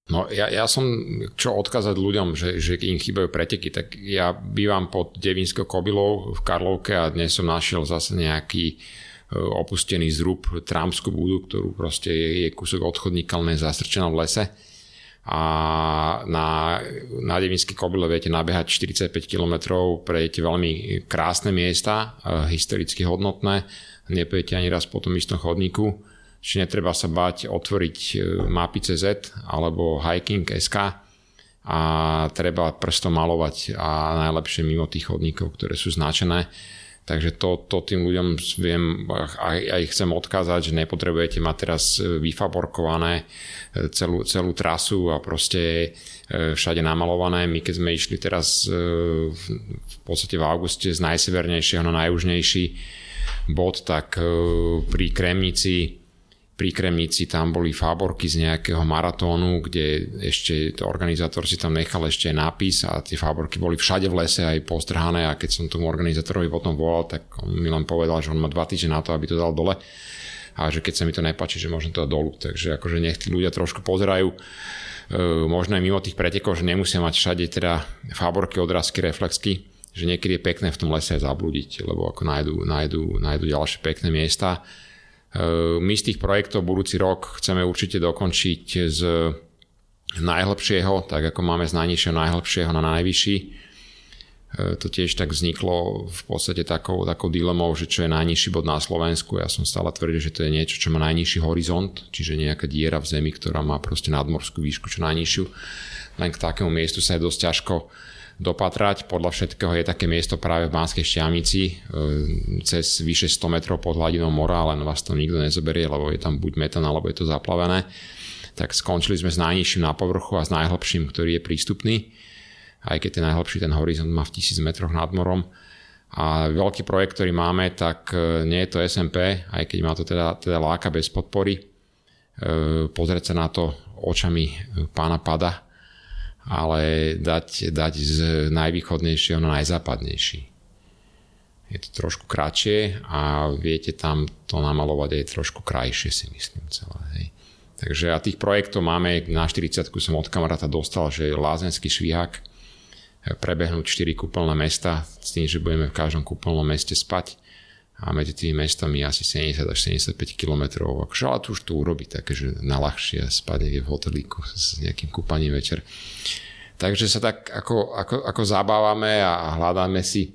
No ja, ja som, čo odkázať ľuďom, že, že im chýbajú preteky, tak ja bývam pod Devinskou kobylou v Karlovke a dnes som našiel zase nejaký opustený zrub trámskú budu, ktorú proste je, je kúsok odchodníka, zastrčená v lese. A na, na Devinský kobyle viete nabehať 45 km, prejdete veľmi krásne miesta, e, historicky hodnotné, nepojete ani raz po tom istom chodníku, či netreba sa bať otvoriť e, mapy CZ alebo hiking.sk a treba prstom malovať a najlepšie mimo tých chodníkov, ktoré sú značené Takže to, to tým ľuďom viem aj, aj chcem odkázať, že nepotrebujete mať teraz e, vyfaborkované e, celú, celú trasu a proste všade namalované. My keď sme išli teraz v podstate v auguste z najsevernejšieho na najjužnejší bod, tak pri Kremnici pri Kremnici tam boli fáborky z nejakého maratónu, kde ešte to organizátor si tam nechal ešte nápis a tie fáborky boli všade v lese aj postrhané a keď som tomu organizátorovi potom volal, tak on mi len povedal, že on má dva týždne na to, aby to dal dole a že keď sa mi to nepáči, že môžem to dať dolu. Takže akože nech tí ľudia trošku pozerajú e, možno aj mimo tých pretekov, že nemusia mať všade teda fáborky, odrazky, reflexky, že niekedy je pekné v tom lese aj zablúdiť, lebo ako nájdu, nájdu, nájdu ďalšie pekné miesta my z tých projektov budúci rok chceme určite dokončiť z najhlbšieho, tak ako máme z najnižšieho najhlbšieho na najvyšší. Ehm, to tiež tak vzniklo v podstate takou, takou dilemou, že čo je najnižší bod na Slovensku. Ja som stále tvrdil, že to je niečo, čo má najnižší horizont, čiže nejaká diera v zemi, ktorá má proste nadmorskú výšku čo najnižšiu. Len k takému miestu sa je dosť ťažko dopatrať. Podľa všetkého je také miesto práve v Banskej šťavnici e, cez vyše 100 metrov pod hladinou mora, len vás to nikto nezoberie, lebo je tam buď metan, alebo je to zaplavené. Tak skončili sme s najnižším na povrchu a s najhlbším, ktorý je prístupný. Aj keď ten najhlbší ten horizont má v 1000 metroch nad morom. A veľký projekt, ktorý máme, tak e, nie je to SMP, aj keď ma to teda, teda láka bez podpory. E, pozrieť sa na to očami pána Pada, ale dať, dať z najvýchodnejšieho na najzápadnejší. Je to trošku kratšie a viete tam to namalovať aj trošku krajšie si myslím celé. Hej. Takže a tých projektov máme, na 40 som od kamaráta dostal, že Lázenský švihák, prebehnúť 4 kúpeľné mesta s tým, že budeme v každom kúpeľnom meste spať a medzi tými mestami asi 70 až 75 km. Akože, ale to už to urobí také, že naľahšie spadne v hotelíku s nejakým kúpaním večer. Takže sa tak ako, ako, ako zabávame a hľadáme si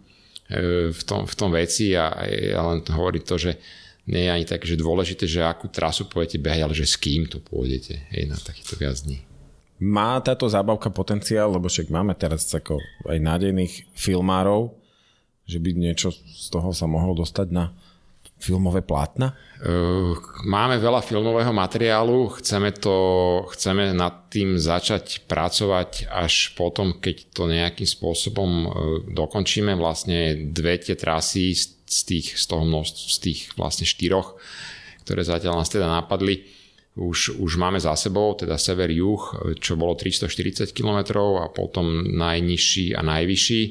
e, v tom, v tom veci a ja len hovorím to, že nie je ani tak, že dôležité, že akú trasu pôjdete behať, ale že s kým to pôjdete hej, na takýchto viac dní. Má táto zábavka potenciál, lebo však máme teraz ako aj nádejných filmárov, že by niečo z toho sa mohlo dostať na filmové plátna? Máme veľa filmového materiálu, chceme, to, chceme nad tým začať pracovať až potom, keď to nejakým spôsobom dokončíme. Vlastne dve tie trasy z tých, z toho množstv, z tých vlastne štyroch, ktoré zatiaľ nás teda napadli, už, už máme za sebou, teda sever-juh, čo bolo 340 km a potom najnižší a najvyšší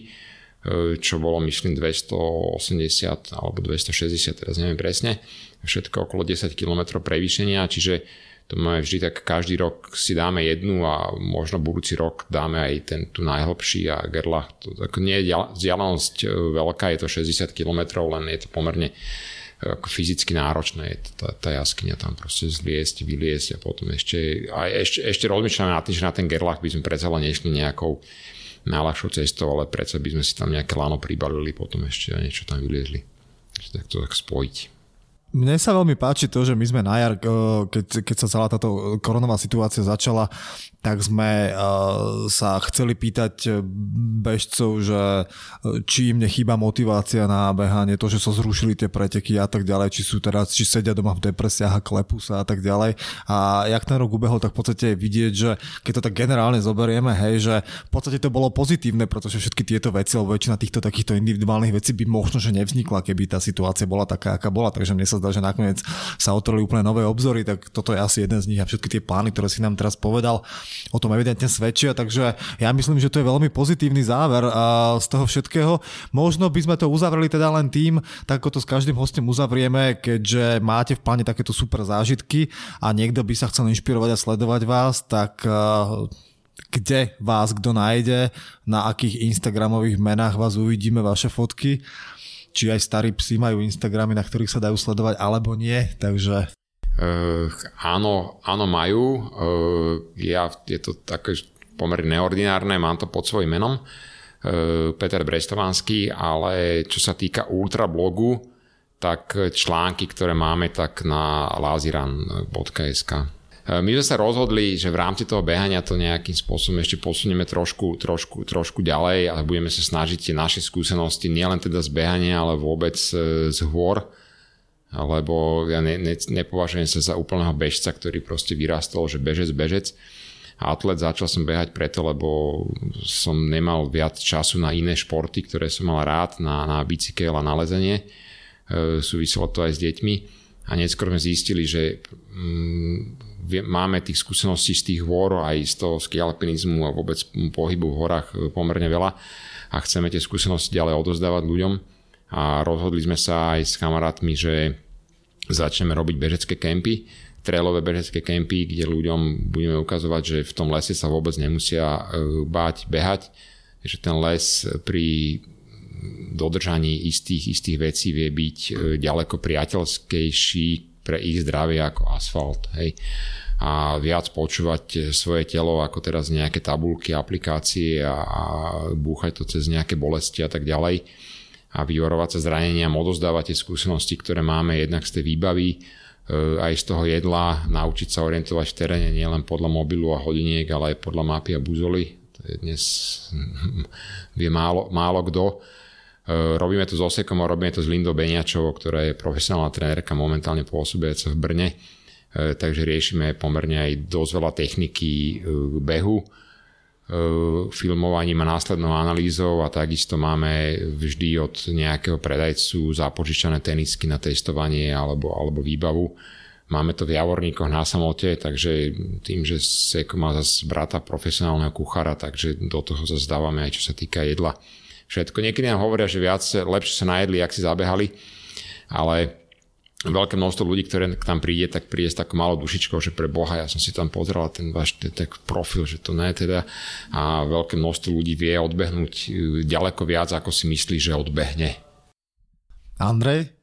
čo bolo myslím 280 alebo 260, teraz neviem presne, všetko okolo 10 km prevýšenia, čiže to máme vždy tak každý rok si dáme jednu a možno budúci rok dáme aj ten tu najhlbší a Gerlach, to tak nie je vzdialenosť e, veľká, je to 60 km, len je to pomerne e, ako fyzicky náročné, je tá, tá jaskyňa tam proste zliesť, vyliesť a potom ešte, aj ešte, ešte rozmýšľame na tým, že na ten Gerlach by sme predsa len nešli nejakou najľahšou cestou, ale predsa by sme si tam nejaké lano pribalili, potom ešte niečo tam vyliezli. Tak to tak spojiť. Mne sa veľmi páči to, že my sme na jar, keď, keď sa celá táto koronová situácia začala, tak sme uh, sa chceli pýtať bežcov, že či im nechýba motivácia na behanie, to, že sa zrušili tie preteky a tak ďalej, či sú teraz, či sedia doma v depresiách a klepú sa a tak ďalej. A jak ten rok ubehol, tak v podstate je vidieť, že keď to tak generálne zoberieme, hej, že v podstate to bolo pozitívne, pretože všetky tieto veci, alebo väčšina týchto takýchto individuálnych vecí by možno, že nevznikla, keby tá situácia bola taká, aká bola. Takže mne sa zdá, že nakoniec sa otvorili úplne nové obzory, tak toto je asi jeden z nich a všetky tie plány, ktoré si nám teraz povedal, o tom evidentne svedčia, takže ja myslím, že to je veľmi pozitívny záver z toho všetkého. Možno by sme to uzavreli teda len tým, tak ako to s každým hostom uzavrieme, keďže máte v pláne takéto super zážitky a niekto by sa chcel inšpirovať a sledovať vás, tak kde vás kto nájde, na akých Instagramových menách vás uvidíme, vaše fotky či aj starí psi majú Instagramy, na ktorých sa dajú sledovať, alebo nie, takže Uh, áno, áno majú. Uh, ja, je to také pomerne neordinárne, mám to pod svojím menom. Uh, Peter Brestovanský, ale čo sa týka ultrablogu, tak články, ktoré máme, tak na laziran.sk. My sme sa rozhodli, že v rámci toho behania to nejakým spôsobom ešte posunieme trošku, trošku, trošku ďalej a budeme sa snažiť tie naše skúsenosti nielen teda z behania, ale vôbec z hôr lebo ja ne, ne, nepovažujem sa za úplného bežca, ktorý proste vyrastol, že bežec, bežec. A atlet začal som behať preto, lebo som nemal viac času na iné športy, ktoré som mal rád, na, na bicykel a na lezenie. súviselo to aj s deťmi a neskôr sme zistili, že mm, máme tých skúseností z tých hôr aj z toho skialpinizmu a vôbec pohybu v horách pomerne veľa. A chceme tie skúsenosti ďalej odozdávať ľuďom. A rozhodli sme sa aj s kamarátmi, že začneme robiť bežecké kempy, trailové bežecké kempy, kde ľuďom budeme ukazovať, že v tom lese sa vôbec nemusia báť behať, že ten les pri dodržaní istých, istých vecí vie byť e, ďaleko priateľskejší pre ich zdravie ako asfalt. Hej. A viac počúvať svoje telo ako teraz nejaké tabulky, aplikácie a, a búchať to cez nejaké bolesti a tak ďalej a vyvarovať sa zraneniam, odozdávať tie skúsenosti, ktoré máme jednak z tej výbavy, e, aj z toho jedla, naučiť sa orientovať v teréne nielen podľa mobilu a hodiniek, ale aj podľa mapy a buzoly. To je dnes vie málo, málo kto. Eh, robíme to s Osekom a robíme to s Lindou Beniačovou, ktorá je profesionálna trénerka momentálne pôsobiaca v Brne. Eh, takže riešime pomerne aj dosť veľa techniky eh, behu, filmovaním a následnou analýzou a takisto máme vždy od nejakého predajcu zapožičané tenisky na testovanie alebo, alebo výbavu. Máme to v Javorníkoch na samote, takže tým, že Seko má zase brata profesionálneho kuchára, takže do toho zase dávame aj čo sa týka jedla všetko. Niekedy nám hovoria, že viac, lepšie sa najedli, ak si zabehali, ale veľké množstvo ľudí, ktoré tam príde, tak príde s takou malou dušičkou, že pre Boha, ja som si tam pozrel ten váš tak profil, že to ne teda a veľké množstvo ľudí vie odbehnúť e, ďaleko viac, ako si myslí, že odbehne. Andrej?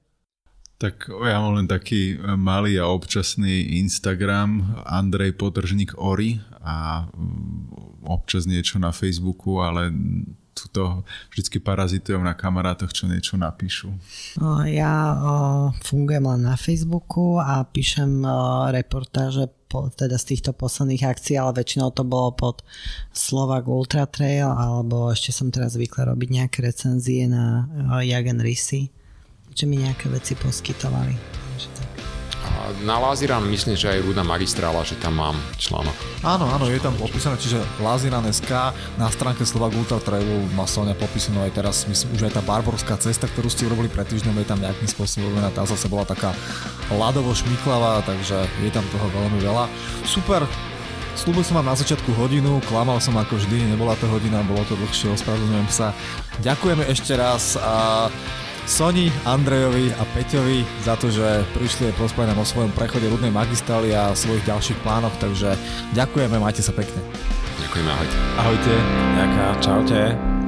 Tak ja mám len taký malý a občasný Instagram Andrej Podržník Ori a mm, občas niečo na Facebooku, ale tuto vždycky parazitujem na kamarátoch, čo niečo napíšu. Ja fungujem len na Facebooku a píšem reportáže po, teda z týchto posledných akcií, ale väčšinou to bolo pod Slovak Ultra Trail, alebo ešte som teraz zvykla robiť nejaké recenzie na Jagen Risi, že mi nejaké veci poskytovali. Takže na Laziran myslím, že aj Rúda magistrála, že tam mám článok. Áno, áno, je tam popísané, čiže Laziran.sk na stránke Slovak Ultra Trailu má Sonia popísanú aj teraz, myslím, už aj tá barborská cesta, ktorú ste urobili pred týždňom, je tam nejakým spôsobom tá zase bola taká ladovo šmiklavá, takže je tam toho veľmi veľa. Super, Slúbil som vám na začiatku hodinu, klamal som ako vždy, nebola to hodina, bolo to dlhšie, ospravedlňujem sa. Ďakujeme ešte raz a Soni, Andrejovi a Peťovi za to, že prišli a prospovali nám o svojom prechode Rudnej magistrály a svojich ďalších plánoch, takže ďakujeme, majte sa pekne. Ďakujeme, ahojte. Ahojte. Ďaká, čaute.